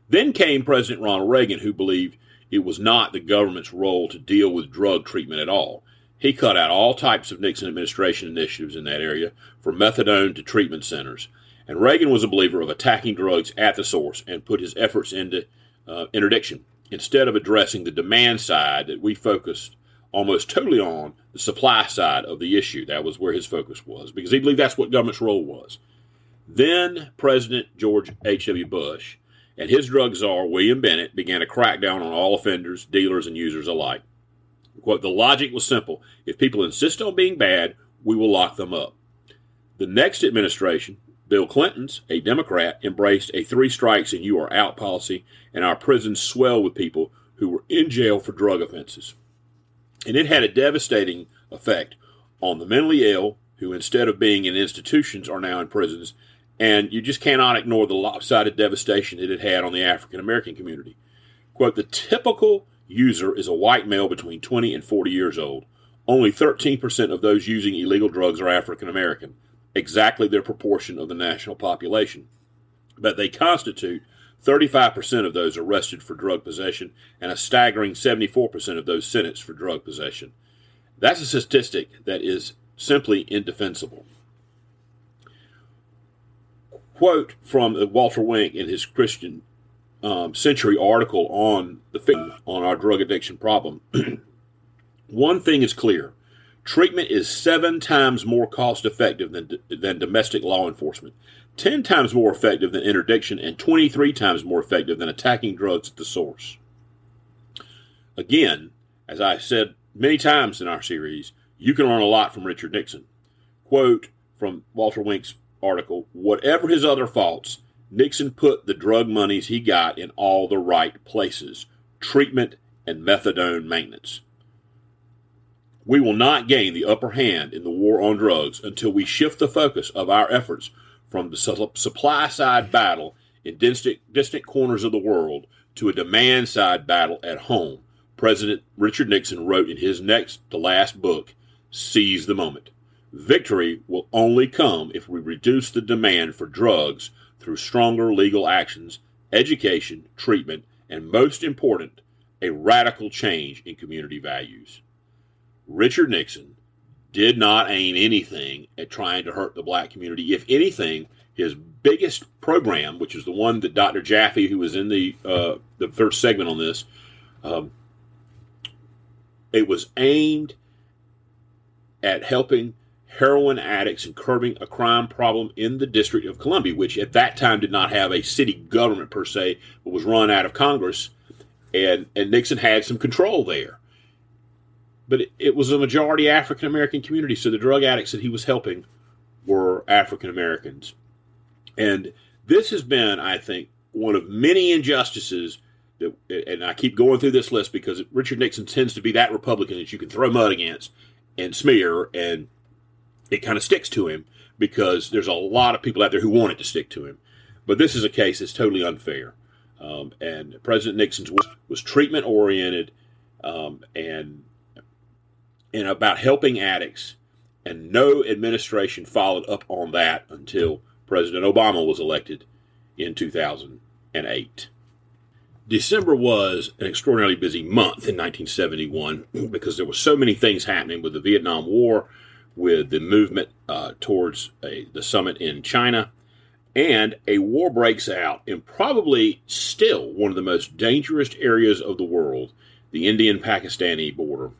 Then came President Ronald Reagan, who believed it was not the government's role to deal with drug treatment at all. He cut out all types of Nixon administration initiatives in that area, from methadone to treatment centers. And Reagan was a believer of attacking drugs at the source and put his efforts into uh, interdiction instead of addressing the demand side that we focused almost totally on the supply side of the issue. That was where his focus was because he believed that's what government's role was. Then President George H.W. Bush and his drug czar, William Bennett, began a crackdown on all offenders, dealers, and users alike. Quote, the logic was simple. If people insist on being bad, we will lock them up. The next administration, Bill Clinton's, a Democrat, embraced a three strikes and you are out policy, and our prisons swell with people who were in jail for drug offenses. And it had a devastating effect on the mentally ill, who instead of being in institutions are now in prisons, and you just cannot ignore the lopsided devastation it had had on the African American community. Quote, the typical user is a white male between 20 and 40 years old. Only 13% of those using illegal drugs are African American, exactly their proportion of the national population. But they constitute 35% of those arrested for drug possession and a staggering 74% of those sentenced for drug possession. That's a statistic that is simply indefensible. Quote from Walter Wink in his Christian um, Century article on the on our drug addiction problem. One thing is clear: treatment is seven times more cost effective than than domestic law enforcement. 10 times more effective than interdiction and 23 times more effective than attacking drugs at the source. Again, as I've said many times in our series, you can learn a lot from Richard Nixon. Quote from Walter Wink's article Whatever his other faults, Nixon put the drug monies he got in all the right places treatment and methadone maintenance. We will not gain the upper hand in the war on drugs until we shift the focus of our efforts from the supply side battle in distant, distant corners of the world to a demand side battle at home, President Richard Nixon wrote in his next to last book, Seize the Moment. Victory will only come if we reduce the demand for drugs through stronger legal actions, education, treatment, and most important, a radical change in community values. Richard Nixon did not aim anything at trying to hurt the black community. If anything, his biggest program, which is the one that Dr. Jaffe, who was in the uh, the first segment on this, um, it was aimed at helping heroin addicts and curbing a crime problem in the District of Columbia, which at that time did not have a city government per se, but was run out of Congress, and and Nixon had some control there but it, it was a majority African American community. So the drug addicts that he was helping were African Americans. And this has been, I think, one of many injustices that, and I keep going through this list because Richard Nixon tends to be that Republican that you can throw mud against and smear, and it kind of sticks to him because there's a lot of people out there who want it to stick to him. But this is a case that's totally unfair. Um, and President Nixon's was, was treatment oriented um, and and about helping addicts and no administration followed up on that until President Obama was elected in 2008. December was an extraordinarily busy month in 1971 because there were so many things happening with the Vietnam War, with the movement uh, towards a, the summit in China, and a war breaks out in probably still one of the most dangerous areas of the world, the Indian Pakistani border.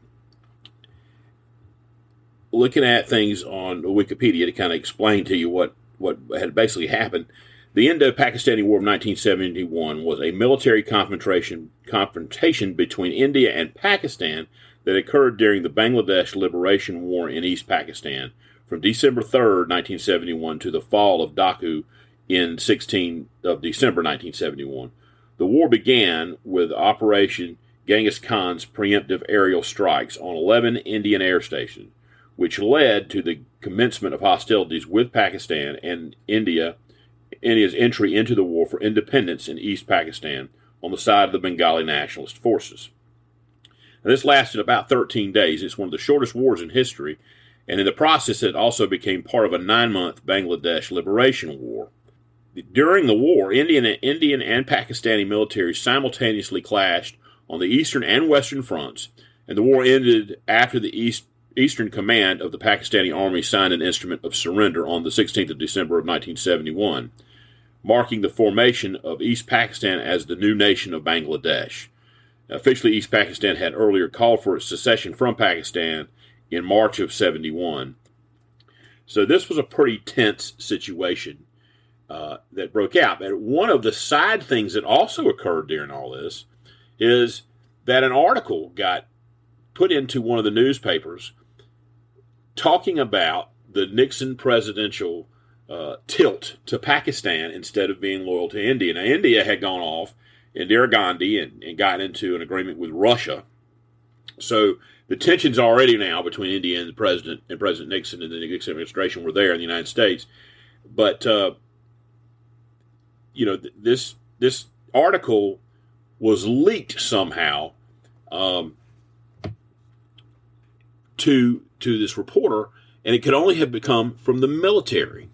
Looking at things on Wikipedia to kind of explain to you what, what had basically happened, the Indo Pakistani War of 1971 was a military confrontation, confrontation between India and Pakistan that occurred during the Bangladesh Liberation War in East Pakistan from December 3, 1971 to the fall of Dacca in 16 of December 1971. The war began with Operation Genghis Khan's preemptive aerial strikes on 11 Indian air stations, which led to the commencement of hostilities with Pakistan and India India's entry into the war for independence in East Pakistan on the side of the Bengali nationalist forces. Now, this lasted about 13 days. It's one of the shortest wars in history, and in the process, it also became part of a nine month Bangladesh liberation war. During the war, Indian, Indian and Pakistani militaries simultaneously clashed on the eastern and western fronts, and the war ended after the East, Eastern Command of the Pakistani Army signed an instrument of surrender on the 16th of December of 1971, marking the formation of East Pakistan as the new nation of Bangladesh. Officially, East Pakistan had earlier called for its secession from Pakistan in March of 71. So this was a pretty tense situation uh, that broke out. And one of the side things that also occurred during all this is that an article got put into one of the newspapers talking about the Nixon presidential uh, tilt to Pakistan instead of being loyal to India. Now, India had gone off Indira Gandhi and, and got into an agreement with Russia. So the tensions already now between India and the president and President Nixon and the Nixon administration were there in the United States. But uh, you know th- this this article was leaked somehow um, to to this reporter, and it could only have become from the military.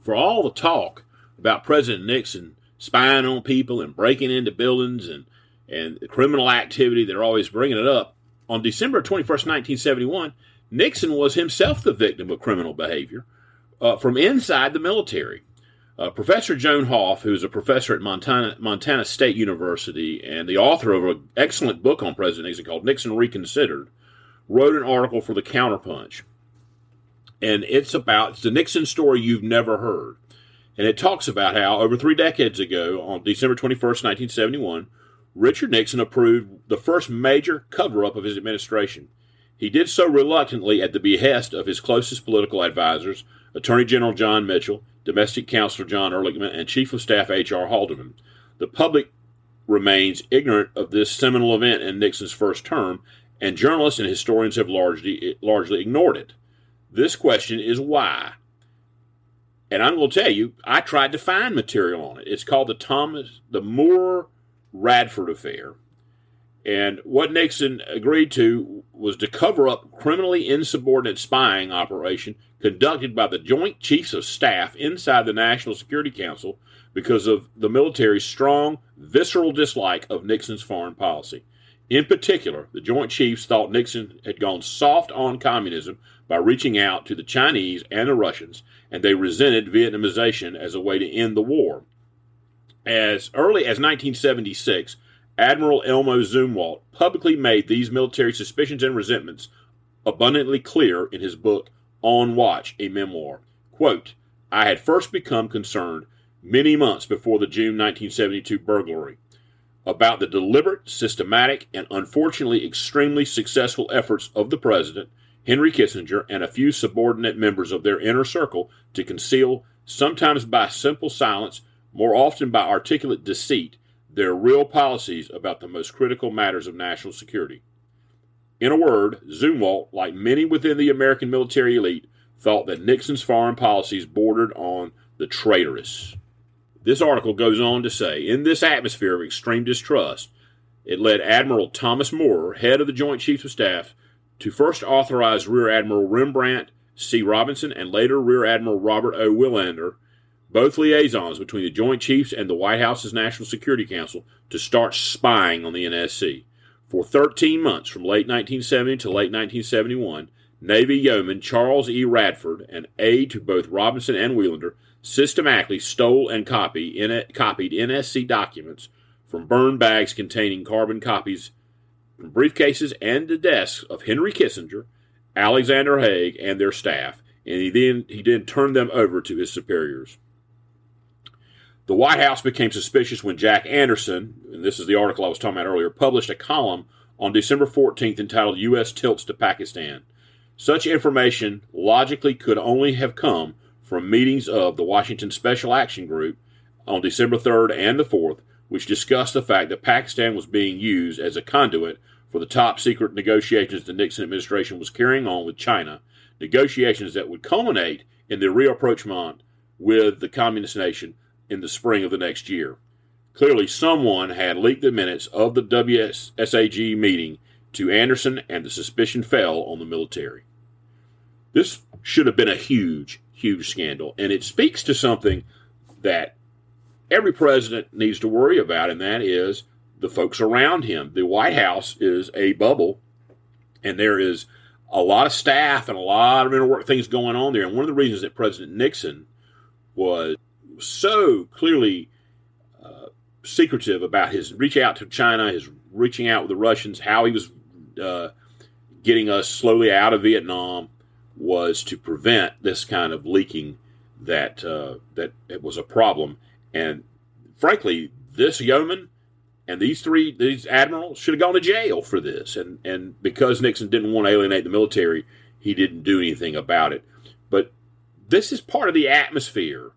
For all the talk about President Nixon spying on people and breaking into buildings and and criminal activity, they're always bringing it up. On December 21st, 1971, Nixon was himself the victim of criminal behavior uh, from inside the military. Uh, professor Joan Hoff, who's a professor at Montana, Montana State University and the author of an excellent book on President Nixon called Nixon Reconsidered, wrote an article for the Counterpunch. And it's about it's the Nixon story you've never heard. And it talks about how over three decades ago, on December 21st, 1971, Richard Nixon approved the first major cover up of his administration. He did so reluctantly at the behest of his closest political advisors, Attorney General John Mitchell, Domestic Counselor John Ehrlichman, and Chief of Staff H.R. Haldeman. The public remains ignorant of this seminal event in Nixon's first term, and journalists and historians have largely, largely ignored it. This question is why. And I'm going to tell you, I tried to find material on it. It's called the Thomas, the Moorer Radford affair. And what Nixon agreed to was to cover up criminally insubordinate spying operation conducted by the Joint Chiefs of Staff inside the National Security Council because of the military's strong, visceral dislike of Nixon's foreign policy. In particular, the Joint Chiefs thought Nixon had gone soft on communism by reaching out to the Chinese and the Russians, and they resented Vietnamization as a way to end the war. As early as 1976, Admiral Elmo Zumwalt publicly made these military suspicions and resentments abundantly clear in his book On Watch, a memoir. Quote, I had first become concerned many months before the June 1972 burglary about the deliberate, systematic, and unfortunately extremely successful efforts of the President, Henry Kissinger, and a few subordinate members of their inner circle to conceal, sometimes by simple silence, more often by articulate deceit, their real policies about the most critical matters of national security. In a word, Zumwalt, like many within the American military elite, thought that Nixon's foreign policies bordered on the traitorous. This article goes on to say in this atmosphere of extreme distrust, it led Admiral Thomas Moorer, head of the Joint Chiefs of Staff, to first authorize Rear Admiral Rembrandt C. Robinson and later Rear Admiral Robert O. Welander, both liaisons between the Joint Chiefs and the White House's National Security Council, to start spying on the NSC. For 13 months, from late 1970 to late 1971, Navy yeoman Charles E. Radford, an aide to both Robinson and Welander, systematically stole and copied NSC documents from burned bags containing carbon copies from briefcases and the desks of Henry Kissinger, Alexander Haig, and their staff, and he then he then turned them over to his superiors. The White House became suspicious when Jack Anderson, and this is the article I was talking about earlier, published a column on December 14th entitled U.S. Tilts to Pakistan. Such information logically could only have come from meetings of the Washington Special Action Group on December 3rd and the 4th, which discussed the fact that Pakistan was being used as a conduit for the top secret negotiations the Nixon administration was carrying on with China, negotiations that would culminate in the rapprochement with the communist nation in the spring of the next year. Clearly, someone had leaked the minutes of the WSAG meeting to Anderson, and the suspicion fell on the military. This should have been a huge, huge scandal, and it speaks to something that every president needs to worry about, and that is the folks around him. The White House is a bubble, and there is a lot of staff and a lot of inner work things going on there. And one of the reasons that President Nixon was so clearly uh, secretive about his reach out to China, his reaching out with the Russians, how he was uh, getting us slowly out of Vietnam, was to prevent this kind of leaking that uh, that it was a problem. And frankly, this yeoman and these three these admirals should have gone to jail for this. And and because Nixon didn't want to alienate the military, he didn't do anything about it. But this is part of the atmosphere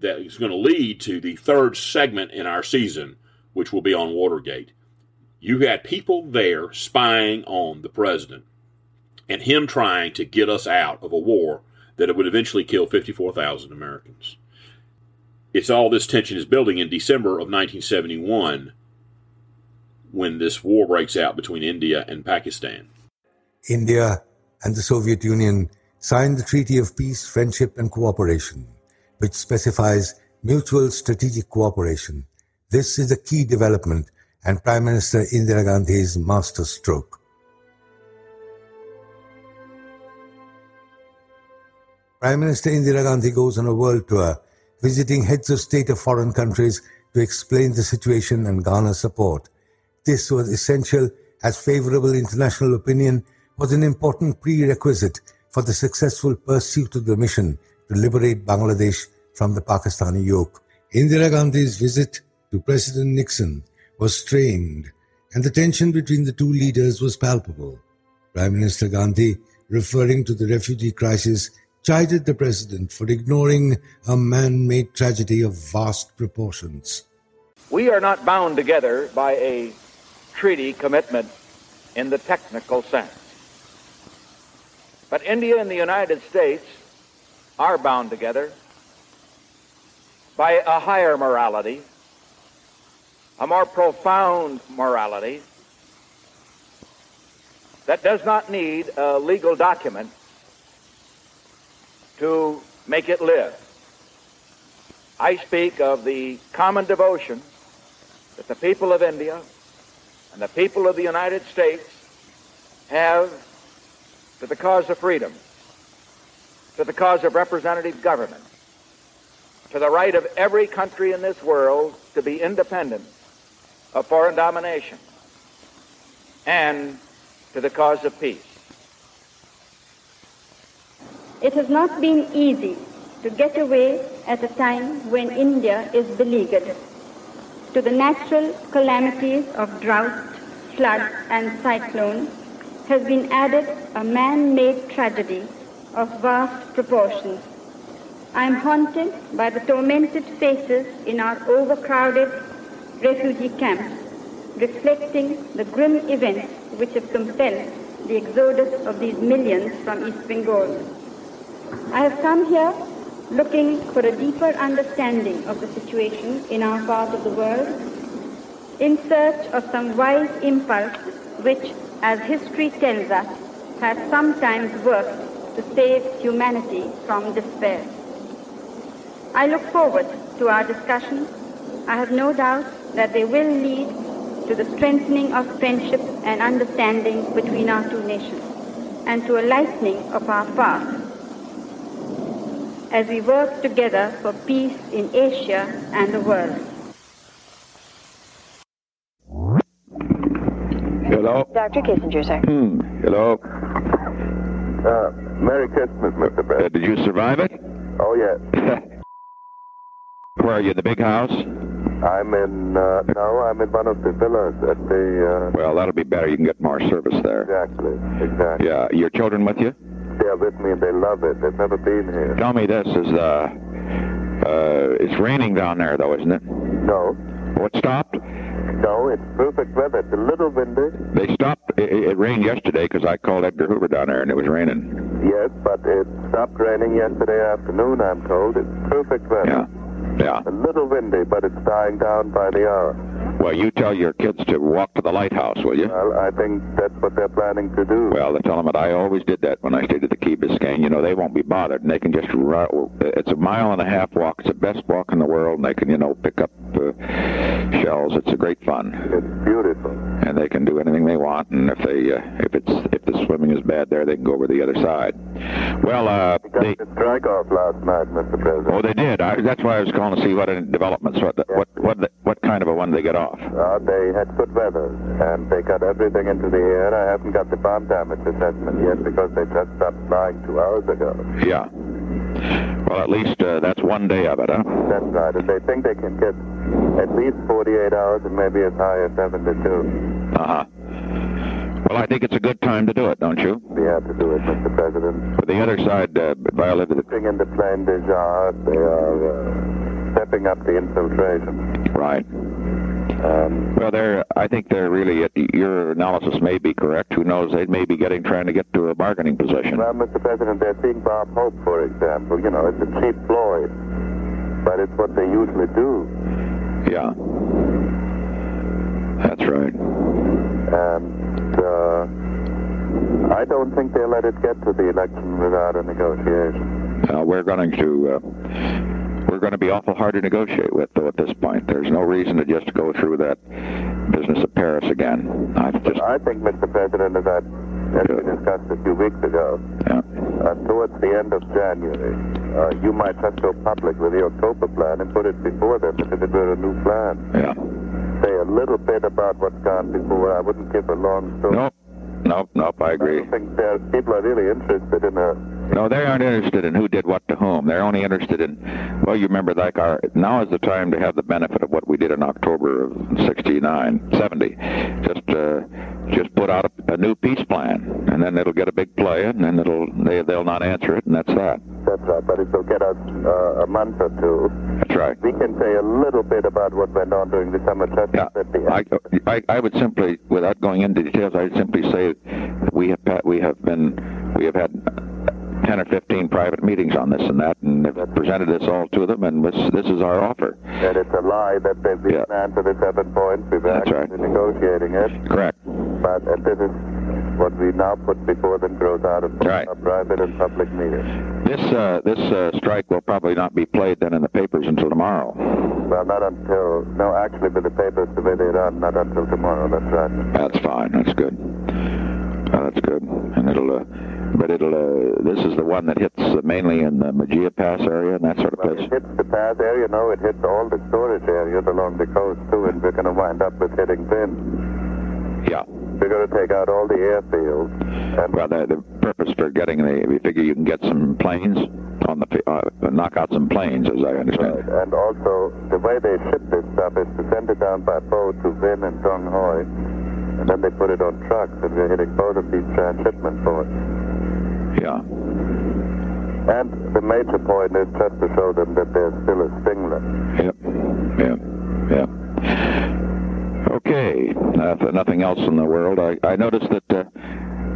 that is going to lead to the third segment in our season, which will be on Watergate. You had people there spying on the president and him trying to get us out of a war that would eventually kill 54,000 Americans. It's all this tension is building in December of 1971 when this war breaks out between India and Pakistan. India and the Soviet Union signed the Treaty of Peace, Friendship and Cooperation, which specifies mutual strategic cooperation. This is a key development and Prime Minister Indira Gandhi's master Prime Minister Indira Gandhi goes on a world tour, visiting heads of state of foreign countries to explain the situation and garner support. This was essential as favorable international opinion was an important prerequisite for the successful pursuit of the mission to liberate Bangladesh from the Pakistani yoke. Indira Gandhi's visit to President Nixon was strained, and the tension between the two leaders was palpable. Prime Minister Gandhi, referring to the refugee crisis, chided the president for ignoring a man made tragedy of vast proportions. We are not bound together by a treaty commitment in the technical sense. But India and the United States are bound together by a higher morality, a more profound morality that does not need a legal document to make it live. I speak of the common devotion that the people of India and the people of the United States have to the cause of freedom, to the cause of representative government, to the right of every country in this world to be independent of foreign domination, and to the cause of peace. It has not been easy to get away at a time when India is beleaguered to the natural calamities of drought, flood, and cyclone has been added a man-made tragedy of vast proportions. I am haunted by the tormented faces in our overcrowded refugee camps, reflecting the grim events which have compelled the exodus of these millions from East Bengal. I have come here looking for a deeper understanding of the situation in our part of the world, in search of some wise impulse which, as history tells us, has sometimes worked to save humanity from despair. I look forward to our discussions. I have no doubt that they will lead to the strengthening of friendship and understanding between our two nations and to a lightening of our path as we work together for peace in Asia and the world. Hello? Dr. Kissinger, sir. Hmm. Hello? Uh, Merry Christmas, Mr. Uh, President. did you survive it? Oh, yes. Where are you, the big house? I'm in, uh, no, I'm in one of the villas at the, Well, that'll be better. You can get more service uh, there. exactly, exactly. Yeah. Your children with you? They're with me and they love it. They've never been here. Tell me this is, uh, uh, it's raining down there, though, isn't it? No. What stopped? No, it's perfect weather. It's a little windy. They stopped. It, it rained yesterday because I called Edgar Hoover down there and it was raining. Yes, but it stopped raining yesterday afternoon, I'm told. It's perfect weather. Yeah. A little windy, but it's dying down by the hour. Well, you tell your kids to walk to the lighthouse, will you? Well, I think that's what they're planning to do. Well, they tell them that I always did that when I stayed at the Key Biscayne. You know, they won't be bothered, and they can just run. It's a mile and a half walk. It's the best walk in the world, and they can, you know, pick up uh, shells. It's a great fun. It's beautiful. And they can do anything they want, and if they, uh, if it's, if the swimming is bad there, they can go over the other side. Well, uh, they, The strike off last night, Mr. President. oh, they did. I, that's why I was calling to see what developments, what, what, what, what kind of a one they get off. Uh, they had good weather, and they got everything into the air. I haven't got the bomb damage assessment yet because they just stopped flying two hours ago. Yeah. Well, at least uh, that's one day of it, huh? That's right, and they think they can get at least 48 hours and maybe as high as 72. Uh huh. Well, I think it's a good time to do it, don't you? We have to do it, Mr. President. But the other side, uh, violated the Bring in the plane déjà, they are uh, stepping up the infiltration. right. Um, Well, they're. I think they're really. Your analysis may be correct. Who knows? They may be getting trying to get to a bargaining position. well, Mr. President, they're seeing Bob Hope, for example. You know, it's a cheap Floyd, but it's what they usually do. Yeah. That's right. And uh, I don't think they'll let it get to the election without a negotiation. Uh, we're going to. Uh, we're going to be awful hard to negotiate with, though. At this point, there's no reason to just go through that business of Paris again. I just. I think, Mr. President, as, I, as we discussed a few weeks ago, Yeah. uh, towards the end of January, uh, you might just go public with the October plan and put it before them as if it were a new plan. Yeah. Say a little bit about what's gone before. I wouldn't give a long story. Nope. Nope. Nope. I agree. I don't think there- people are really interested in a No, they aren't interested in who did what to whom. They're only interested in, well, you remember, like our now is the time to have the benefit of what we did in October of '69, '70. Just, uh, just put out a, a new peace plan, and then it'll get a big play, and then it'll they they'll not answer it, and that's that. That's right, but it will get us uh, a month or two. That's right. We can say a little bit about what went on during the summer just Yeah. at the end. I, I, I would simply, without going into details, I'd simply say that we have we have been we have had 10 or 15 private meetings on this and that, and have presented this all to them, and this this is our offer. And it's a lie that they've been planned for the seven points. We've That's actually been negotiating it. Correct. But and this is what we now put before them grows out of Right. private and public meetings. This uh, this uh, strike will probably not be played then in the papers until tomorrow. Well, not until, no, actually with the papers the way they run, not until tomorrow, that's right. That's fine. That's good. Uh, that's good. And it'll, uh, but it'll. Uh, this is the one that hits uh, mainly in the Mu Gia Pass area and that sort of Well, place. it hits the pass area, no, it hits all the storage areas along the coast too, and we're going to wind up with hitting Vinh. Yeah. We're going to take out all the airfields. And Well, the, the purpose for getting the, we figure you can get some planes on the, uh, knock out some planes, as I understand. it. And also, the way they ship this stuff is to send it down by boat to Vinh and Dong Hoi, and then they put it on trucks, and we're hitting both of these transshipment ports. Yeah. And the major point is just to show them that there's still a stingler. Yep. Yeah. Yeah. Okay. Uh, nothing else in the world, I, I noticed that uh,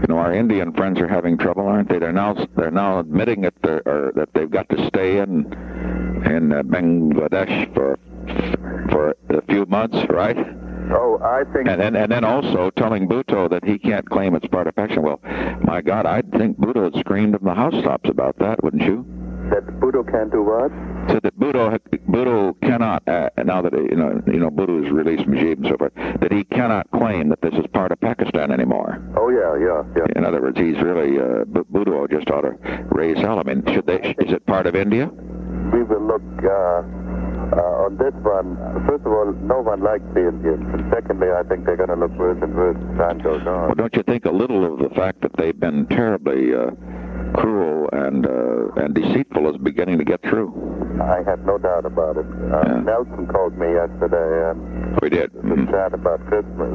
you know our Indian friends are having trouble, aren't they? They're now they're now admitting that they're or that they've got to stay in in uh, Bangladesh for for a few months, right? Oh, I think. And then, and then also telling Bhutto that he can't claim it's part of Pakistan. Well, my God, I'd think Bhutto had screamed from the house tops about that, wouldn't you? That Bhutto can't do what? Said that Bhutto, Bhutto cannot, uh, now that you know, you know, Bhutto has released Mujib and so forth, that he cannot claim that this is part of Pakistan anymore. Oh yeah, yeah, yeah. In other words, he's really uh, Bhutto just ought to raise hell. I mean, should they? Is it part of India? We will look uh, uh, on this one, first of all, no one likes the Indians, and secondly, I think they're going to look worse and worse as time goes on. Well, don't you think a little of the fact that they've been terribly uh, cruel and uh, and deceitful is beginning to get through? I have no doubt about it. Uh, Nelson called me yesterday and we did mm-hmm. chat about Christmas,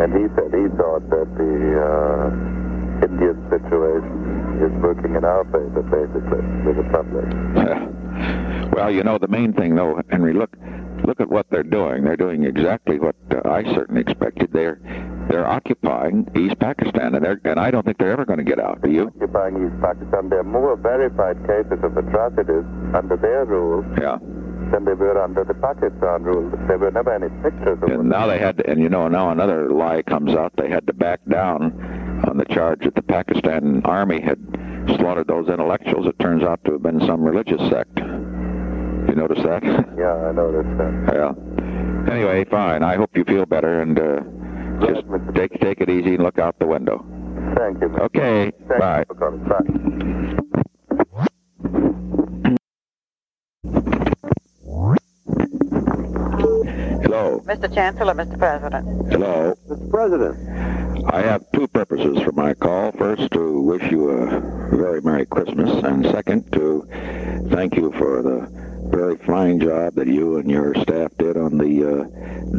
and he said he thought that the uh, Indian situation is working in our favor, basically, with the public. Well, you know, the main thing, though, Henry, look, look at what they're doing. They're doing exactly what uh, I certainly expected. They're they're occupying East Pakistan, and, and I don't think they're ever going to get out. Do you? Occupying East Pakistan. There are more verified cases of atrocities under their rule. Yeah. Than they were under the Pakistan rule. There were never any pictures of And now they had, to, and you know, now another lie comes out. They had to back down on the charge that the Pakistan army had slaughtered those intellectuals. It turns out to have been some religious sect. You notice that? Yeah, I noticed that. Yeah. Anyway, fine. I hope you feel better and uh, just take take it easy and look out the window. Thank you. Okay. Thank bye. You. Bye. Hello. Mr. Chancellor, Mr. President. Hello. Mr. President. I have two purposes for my call. First, to wish you a very Merry Christmas, and second, to thank you for the very fine job that you and your staff did on the uh,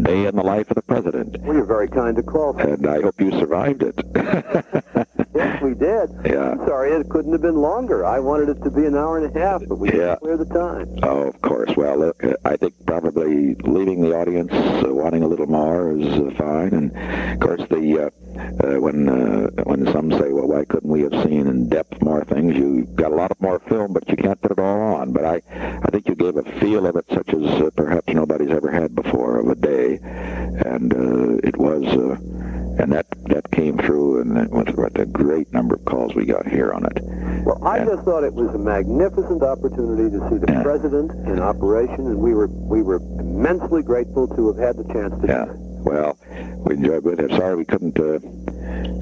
day in the life of the president. Well, you're very kind to call. And I hope you survived it. yes, we did. Yeah. I'm sorry it couldn't have been longer. I wanted it to be an hour and a half, but we Yeah. didn't clear the time. Oh, of course. Well, look, uh, I think probably leaving the audience uh, wanting a little more is uh, fine. And of course, the uh, when uh, when some say, well, why couldn't we have seen in depth more things? You got a lot of more film, but you can't put it all on. But I, I think you gave a feel of it such as uh, perhaps nobody's ever had before of a day, and uh, it was. Uh, and that that came through, and it was with a great number of calls we got here on it. Well, I just thought it was a magnificent opportunity to see the president in operation, and we were we were immensely grateful to have had the chance to. Yeah. Well, we enjoyed it. Sorry we couldn't uh,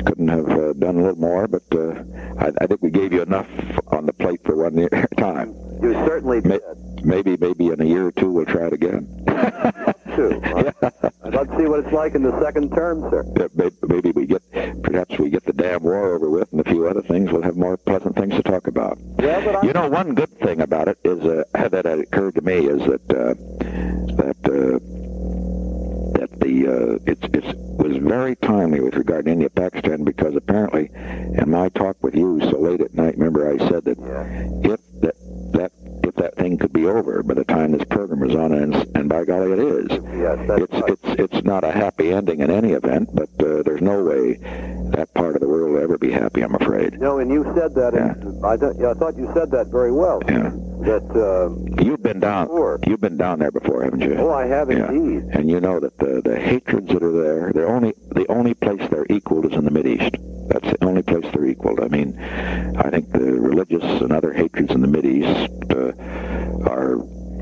couldn't have uh, done a little more, but uh, I, I think we gave you enough on the plate for one year time. You certainly did. Maybe maybe in a year or two we'll try it again. Too. I'd love to see what it's like in the second term, sir. Yeah, maybe, maybe we get perhaps we get the damn war over with and a few other things. We'll have more pleasant things to talk about. Yeah, but You know, one good thing about it is uh, that occurred to me is that uh, that uh, that the uh, it's it's was very timely with regard to India Pakistan because apparently, in my talk with you so late at night, remember I said that if that that if that thing could be over by the time this program was on, and, and by golly, it is. Yes, that's it's it's it's not a happy ending in any event, but uh, there's no way that part of the world will ever be happy. I'm afraid. no, and you said that. And I, th- yeah, I thought you said that very well. Yeah. That. Uh, You've been down. You've been down there before, haven't you? oh, I have Yeah. indeed. And you know that the the hatreds that are there, they're only the only place they're equaled is in the Mid East. That's the only place they're equaled. I mean, I think the religious and other hatreds in the Mid East uh, are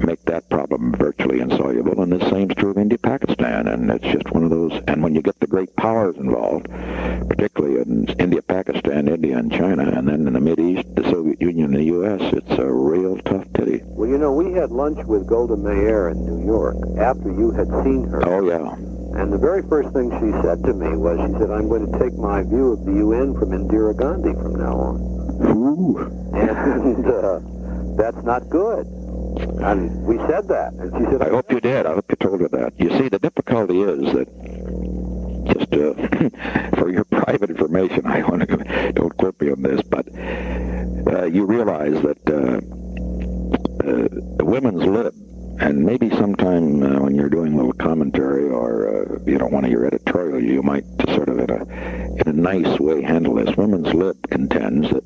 make that problem virtually insoluble, and the same's true of India, Pakistan, and it's just one of those. And when you get the great powers involved, particularly in India, Pakistan, India, and China, and then in the Mid East, the Soviet Union, and the U.S., it's a real tough titty. Well, you know, we had lunch with Golda Meir in New York after you had seen her. Oh yeah. And the very first thing she said to me was, she said, I'm going to take my view of the UN from Indira Gandhi from now on. Ooh. And uh, that's not good. And we said that. And she said, I hope you did. I hope you told her that. You see, the difficulty is that just uh, for your private information, I want to don't quote me on this, but uh, you realize that uh, uh, women's lib, and maybe sometime uh, when you're doing a little commentary or uh, you know one of your editorial, you might sort of in a in a nice way handle this. Women's lib contends that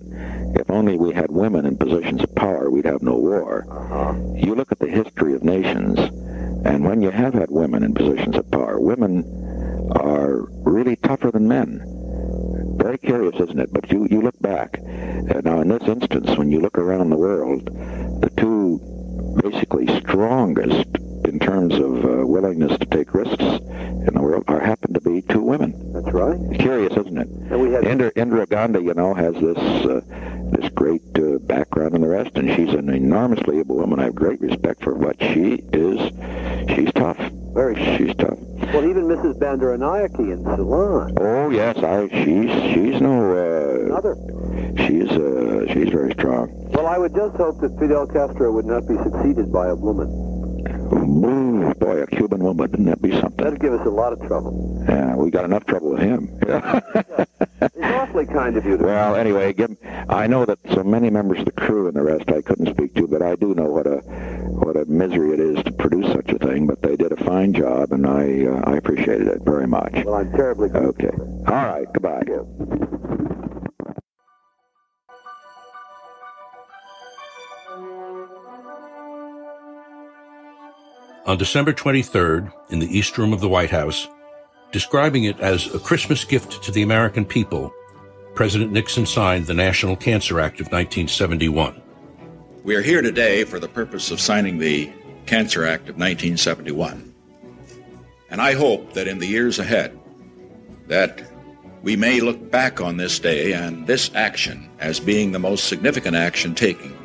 if only we had women in positions of power, we'd have no war. You look at the history of nations, And when you have had women in positions of power, women are really tougher than men. Very curious, isn't it? But you, you look back. Uh, now, in this instance, when you look around the world, the two basically strongest in terms of uh, willingness to take risks in the world are happen to be two women. That's right. Curious, isn't it? And we had Indira, Indira Gandhi, you know, has this uh, this great uh, background and the rest, and she's an enormously able woman. I have great respect for what she is. She's tough. Very. She's tough. Well, even Mrs. Bandaranaike in Ceylon. Oh yes, I. She's she's no. Uh, Another. She's uh, she's very strong. Well, I would just hope that Fidel Castro would not be succeeded by a woman. Ooh, boy, a Cuban woman, wouldn't that be something? That'd give us a lot of trouble. Yeah, we got enough trouble with him. It's awfully kind of you to. Well, anyway, give, I know that so many members of the crew and the rest I couldn't speak to, but I do know what a what a misery it is to produce such a thing. But they did a fine job, and I uh, I appreciated it very much. Well, I'm terribly okay. All right, goodbye. On December 23rd, in the East Room of the White House, describing it as a Christmas gift to the American people, President Nixon signed the National Cancer Act of 1971. We are here today for the purpose of signing the Cancer Act of 1971. And I hope that in the years ahead that we may look back on this day and this action as being the most significant action taken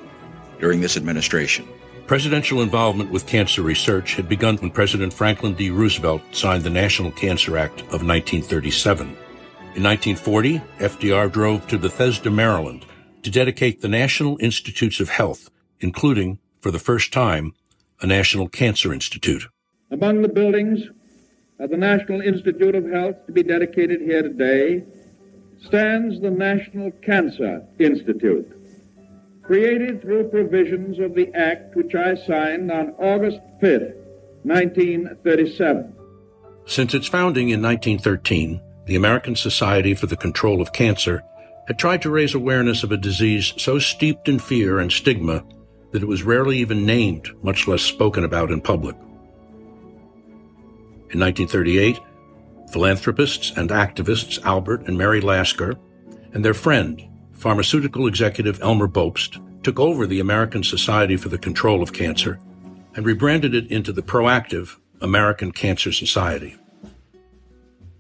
during this administration. Presidential involvement with cancer research had begun when President Franklin D. Roosevelt signed the National Cancer Act of 1937. In 1940, FDR drove to Bethesda, Maryland to dedicate the National Institutes of Health, including, for the first time, a National Cancer Institute. Among the buildings of the National Institute of Health to be dedicated here today stands the National Cancer Institute, created through provisions of the Act which I signed on August 5th, 1937. Since its founding in 1913, the American Society for the Control of Cancer had tried to raise awareness of a disease so steeped in fear and stigma that it was rarely even named, much less spoken about in public. In 1938, philanthropists and activists Albert and Mary Lasker and their friend, pharmaceutical executive Elmer Bobst, took over the American Society for the Control of Cancer and rebranded it into the proactive American Cancer Society.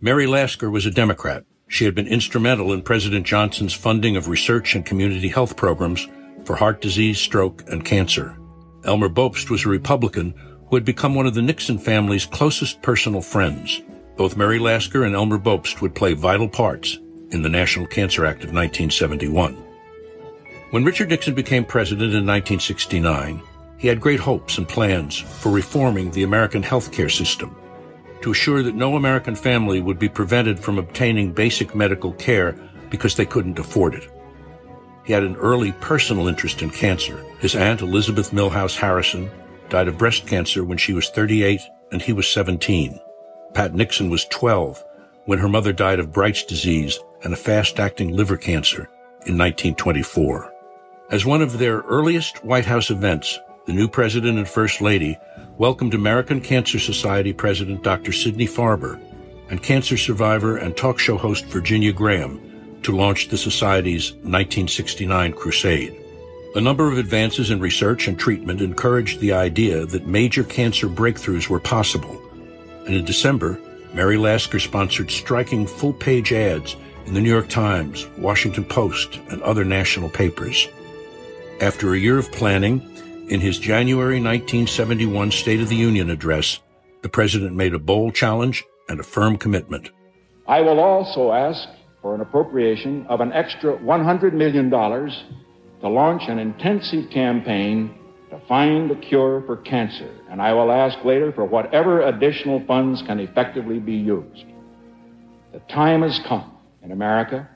Mary Lasker was a Democrat. She had been instrumental in President Johnson's funding of research and community health programs for heart disease, stroke, and cancer. Elmer Bobst was a Republican who had become one of the Nixon family's closest personal friends. Both Mary Lasker and Elmer Bobst would play vital parts in the National Cancer Act of 1971. When Richard Nixon became president in 1969, he had great hopes and plans for reforming the American healthcare system to assure that no American family would be prevented from obtaining basic medical care because they couldn't afford it. He had an early personal interest in cancer. His aunt, Elizabeth Milhous Harrison, died of breast cancer when she was 38 and he was 17. Pat Nixon was 12 when her mother died of Bright's disease and a fast-acting liver cancer in 1924. As one of their earliest White House events, the new president and first lady welcomed American Cancer Society President Dr. Sidney Farber and cancer survivor and talk show host Virginia Graham to launch the Society's 1969 crusade. A number of advances in research and treatment encouraged the idea that major cancer breakthroughs were possible. And in December, Mary Lasker sponsored striking full-page ads in the New York Times, Washington Post, and other national papers. After a year of planning, in his January 1971 State of the Union address, the president made a bold challenge and a firm commitment. I will also ask for an appropriation of an extra $100 million to launch an intensive campaign to find a cure for cancer, and I will ask later for whatever additional funds can effectively be used. The time has come in America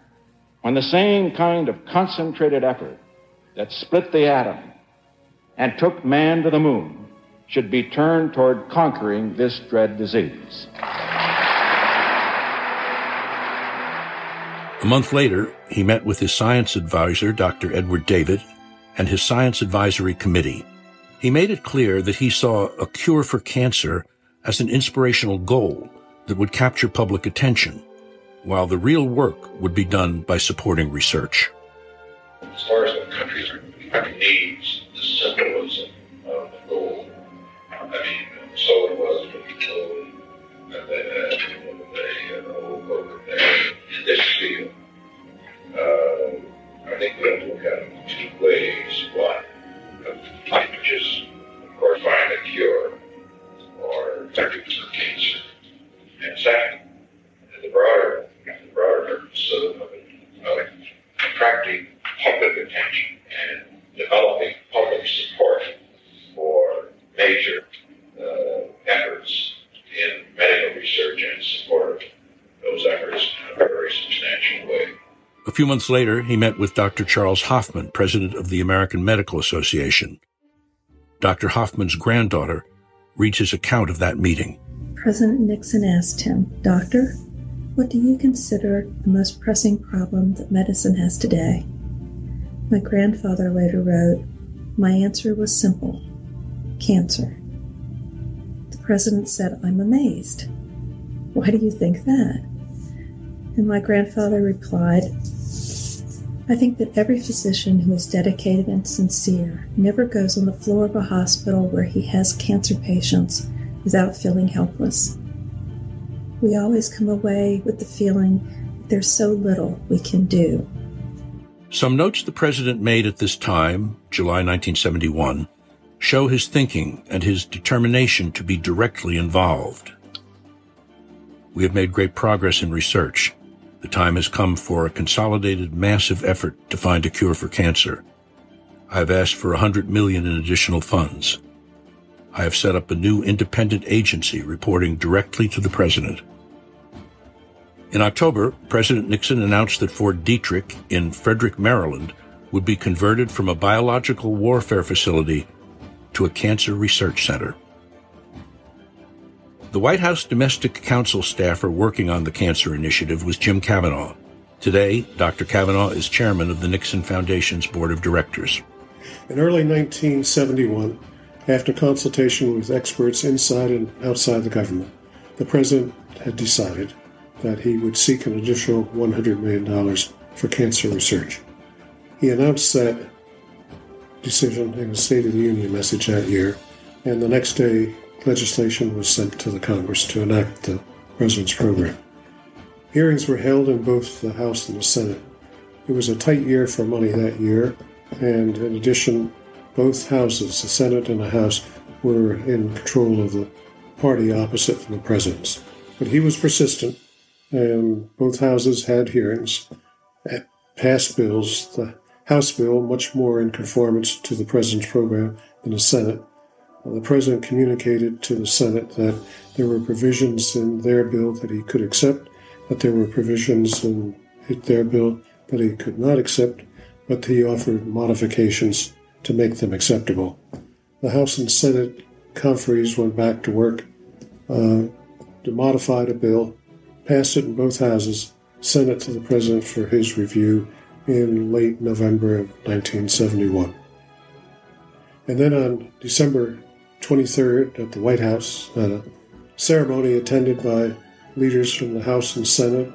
when the same kind of concentrated effort that split the atom and took man to the moon should be turned toward conquering this dread disease. A month later, he met with his science advisor, Dr. Edward David, and his science advisory committee. He made it clear that he saw a cure for cancer as an inspirational goal that would capture public attention, while the real work would be done by supporting research. As far as what countries needs, the symbolism of the goal. I mean, so it was when we told that they had a, a whole book this field. Uh, I think we have to look at it in two ways. One, which is, of course, find a cure or treatment for cancer. And second, the broader, the broader purpose of, of attracting public attention and developing public support for major uh, efforts in medical research and support of those efforts in a very substantial way. A few months later, he met with Dr. Charles Hoffman, president of the American Medical Association. Dr. Hoffman's granddaughter reads his account of that meeting. President Nixon asked him, Doctor, what do you consider the most pressing problem that medicine has today? My grandfather later wrote, My answer was simple cancer. The president said, I'm amazed. Why do you think that? And my grandfather replied, I think that every physician who is dedicated and sincere never goes on the floor of a hospital where he has cancer patients without feeling helpless. We always come away with the feeling there's so little we can do. Some notes the president made at this time, July 1971, show his thinking and his determination to be directly involved. We have made great progress in research. The time has come for a consolidated, massive effort to find a cure for cancer. I have asked for 100 million in additional funds. I have set up a new independent agency reporting directly to the president. In October, President Nixon announced that Fort Detrick in Frederick, Maryland, would be converted from a biological warfare facility to a cancer research center. The White House domestic council staffer working on the cancer initiative was Jim Cavanaugh. Today, Dr. Cavanaugh is chairman of the Nixon Foundation's board of directors. In early 1971, after consultation with experts inside and outside the government, the president had decided that he would seek an additional $100 million for cancer research. He announced that decision in a State of the Union message that year, and the next day, legislation was sent to the Congress to enact the President's program. Hearings were held in both the House and the Senate. It was a tight year for money that year, and in addition, both houses, the Senate and the House, were in control of the party opposite from the president's. But he was persistent, and both houses had hearings, passed bills. The House bill much more in conformance to the president's program than the Senate. The president communicated to the Senate that there were provisions in their bill that he could accept, that there were provisions in their bill that he could not accept, but he offered modifications to make them acceptable. The House and Senate conferees went back to work uh, modify the bill, passed it in both houses, sent it to the president for his review in late November of 1971. And then on December 23rd at the White House, a ceremony attended by leaders from the House and Senate,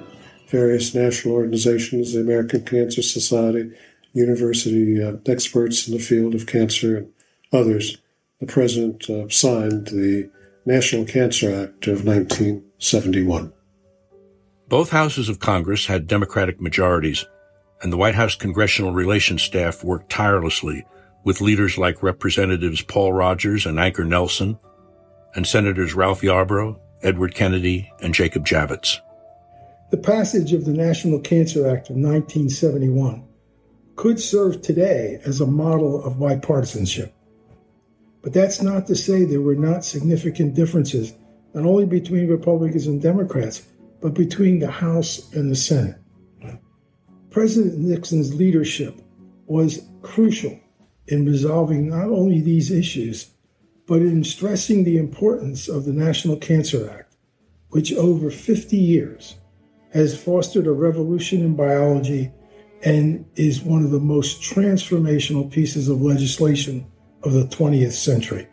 various national organizations, the American Cancer Society, university uh, experts in the field of cancer, and others, the president uh, signed the National Cancer Act of 1971. Both houses of Congress had Democratic majorities, and the White House Congressional Relations staff worked tirelessly with leaders like Representatives Paul Rogers and Ancher Nelsen, and Senators Ralph Yarborough, Edward Kennedy, and Jacob Javits. The passage of the National Cancer Act of 1971 could serve today as a model of bipartisanship. But that's not to say there were not significant differences, not only between Republicans and Democrats, but between the House and the Senate. President Nixon's leadership was crucial in resolving not only these issues, but in stressing the importance of the National Cancer Act, which over 50 years has fostered a revolution in biology and is one of the most transformational pieces of legislation of the 20th century.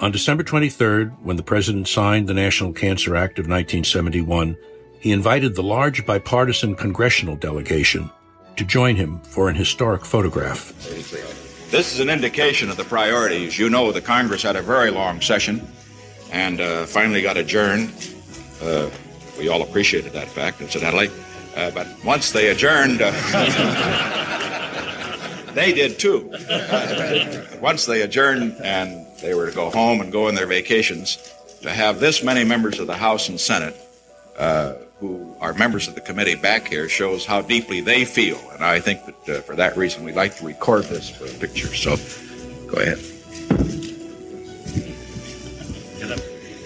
On December 23rd, when the President signed the National Cancer Act of 1971, he invited the large bipartisan congressional delegation to join him for an historic photograph. This is an indication of the priorities. You know, the Congress had a very long session and uh, finally got adjourned. Uh, we all appreciated that fact, incidentally. Uh, but once they adjourned, uh, they did too. Uh, once they adjourned and they were to go home and go on their vacations, to have this many members of the House and Senate uh, who are members of the committee back here shows how deeply they feel. And I think that uh, for that reason, we'd like to record this for a picture. So go ahead.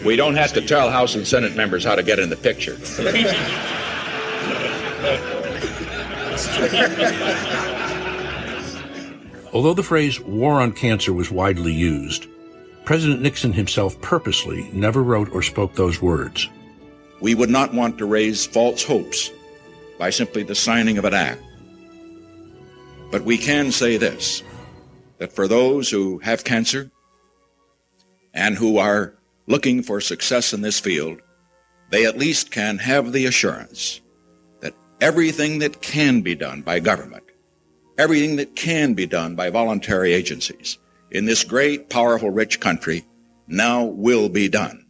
We don't have to tell House and Senate members how to get in the picture. Although the phrase war on cancer was widely used, President Nixon himself purposely never wrote or spoke those words. We would not want to raise false hopes by simply the signing of an act. But we can say this that for those who have cancer and who are looking for success in this field, they at least can have the assurance everything that can be done by government, everything that can be done by voluntary agencies in this great, powerful, rich country now will be done.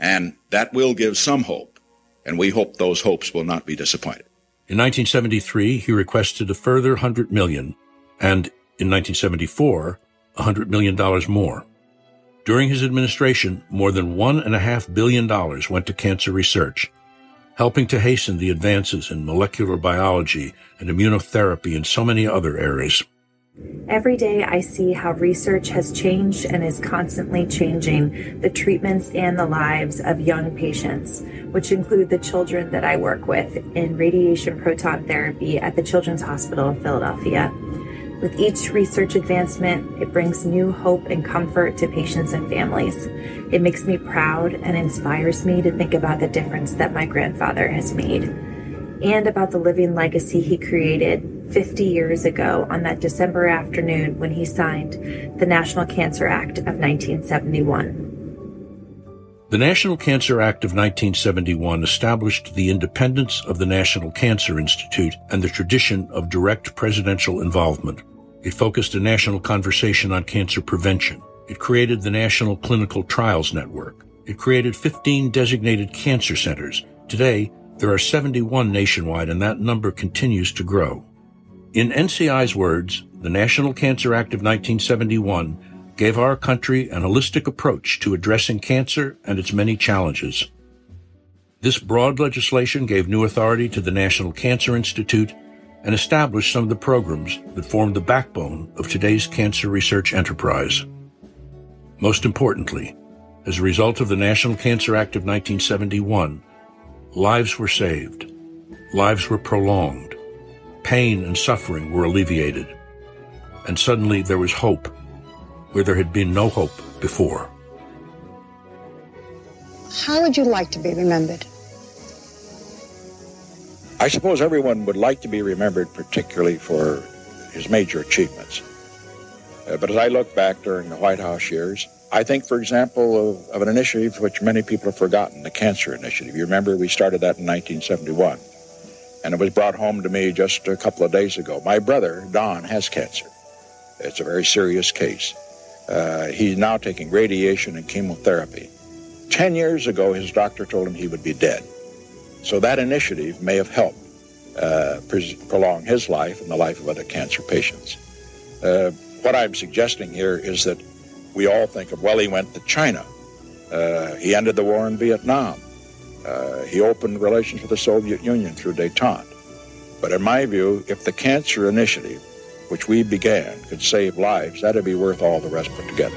And that will give some hope, and we hope those hopes will not be disappointed. In 1973, he requested a further 100 million, and in 1974, $100 million more. During his administration, more than $1.5 billion went to cancer research, helping to hasten the advances in molecular biology and immunotherapy and so many other areas. Every day I see how research has changed and is constantly changing the treatments and the lives of young patients, which include the children that I work with in radiation proton therapy at the Children's Hospital of Philadelphia. With each research advancement, it brings new hope and comfort to patients and families. It makes me proud and inspires me to think about the difference that my grandfather has made and about the living legacy he created 50 years ago on that December afternoon when he signed the National Cancer Act of 1971. The National Cancer Act of 1971 established the independence of the National Cancer Institute and the tradition of direct presidential involvement. It focused a national conversation on cancer prevention. It created the National Clinical Trials Network. It created 15 designated cancer centers. Today, there are 71 nationwide and that number continues to grow. In NCI's words, the National Cancer Act of 1971 gave our country an holistic approach to addressing cancer and its many challenges. This broad legislation gave new authority to the National Cancer Institute and established some of the programs that form the backbone of today's cancer research enterprise. Most importantly, as a result of the National Cancer Act of 1971, lives were saved, lives were prolonged, Pain and suffering were alleviated, and suddenly there was hope where there had been no hope before. How would you like to be remembered? I suppose everyone would like to be remembered, particularly for his major achievements. Uh, but as I look back during the White House years, I think, for example, of, of, an initiative which many people have forgotten, the Cancer Initiative. You remember we started that in 1971 and it was brought home to me just a couple of days ago. My brother, Don, has cancer. It's a very serious case. Uh, he's now taking radiation and chemotherapy. Ten years ago, his doctor told him he would be dead. So that initiative may have helped uh, prolong his life and the life of other cancer patients. Uh, what I'm suggesting here is that we all think of, well, he went to China. Uh, he ended the war in Vietnam. Uh, he opened relations with the Soviet Union through detente. But in my view, if the cancer initiative, which we began, could save lives, that'd be worth all the rest put together.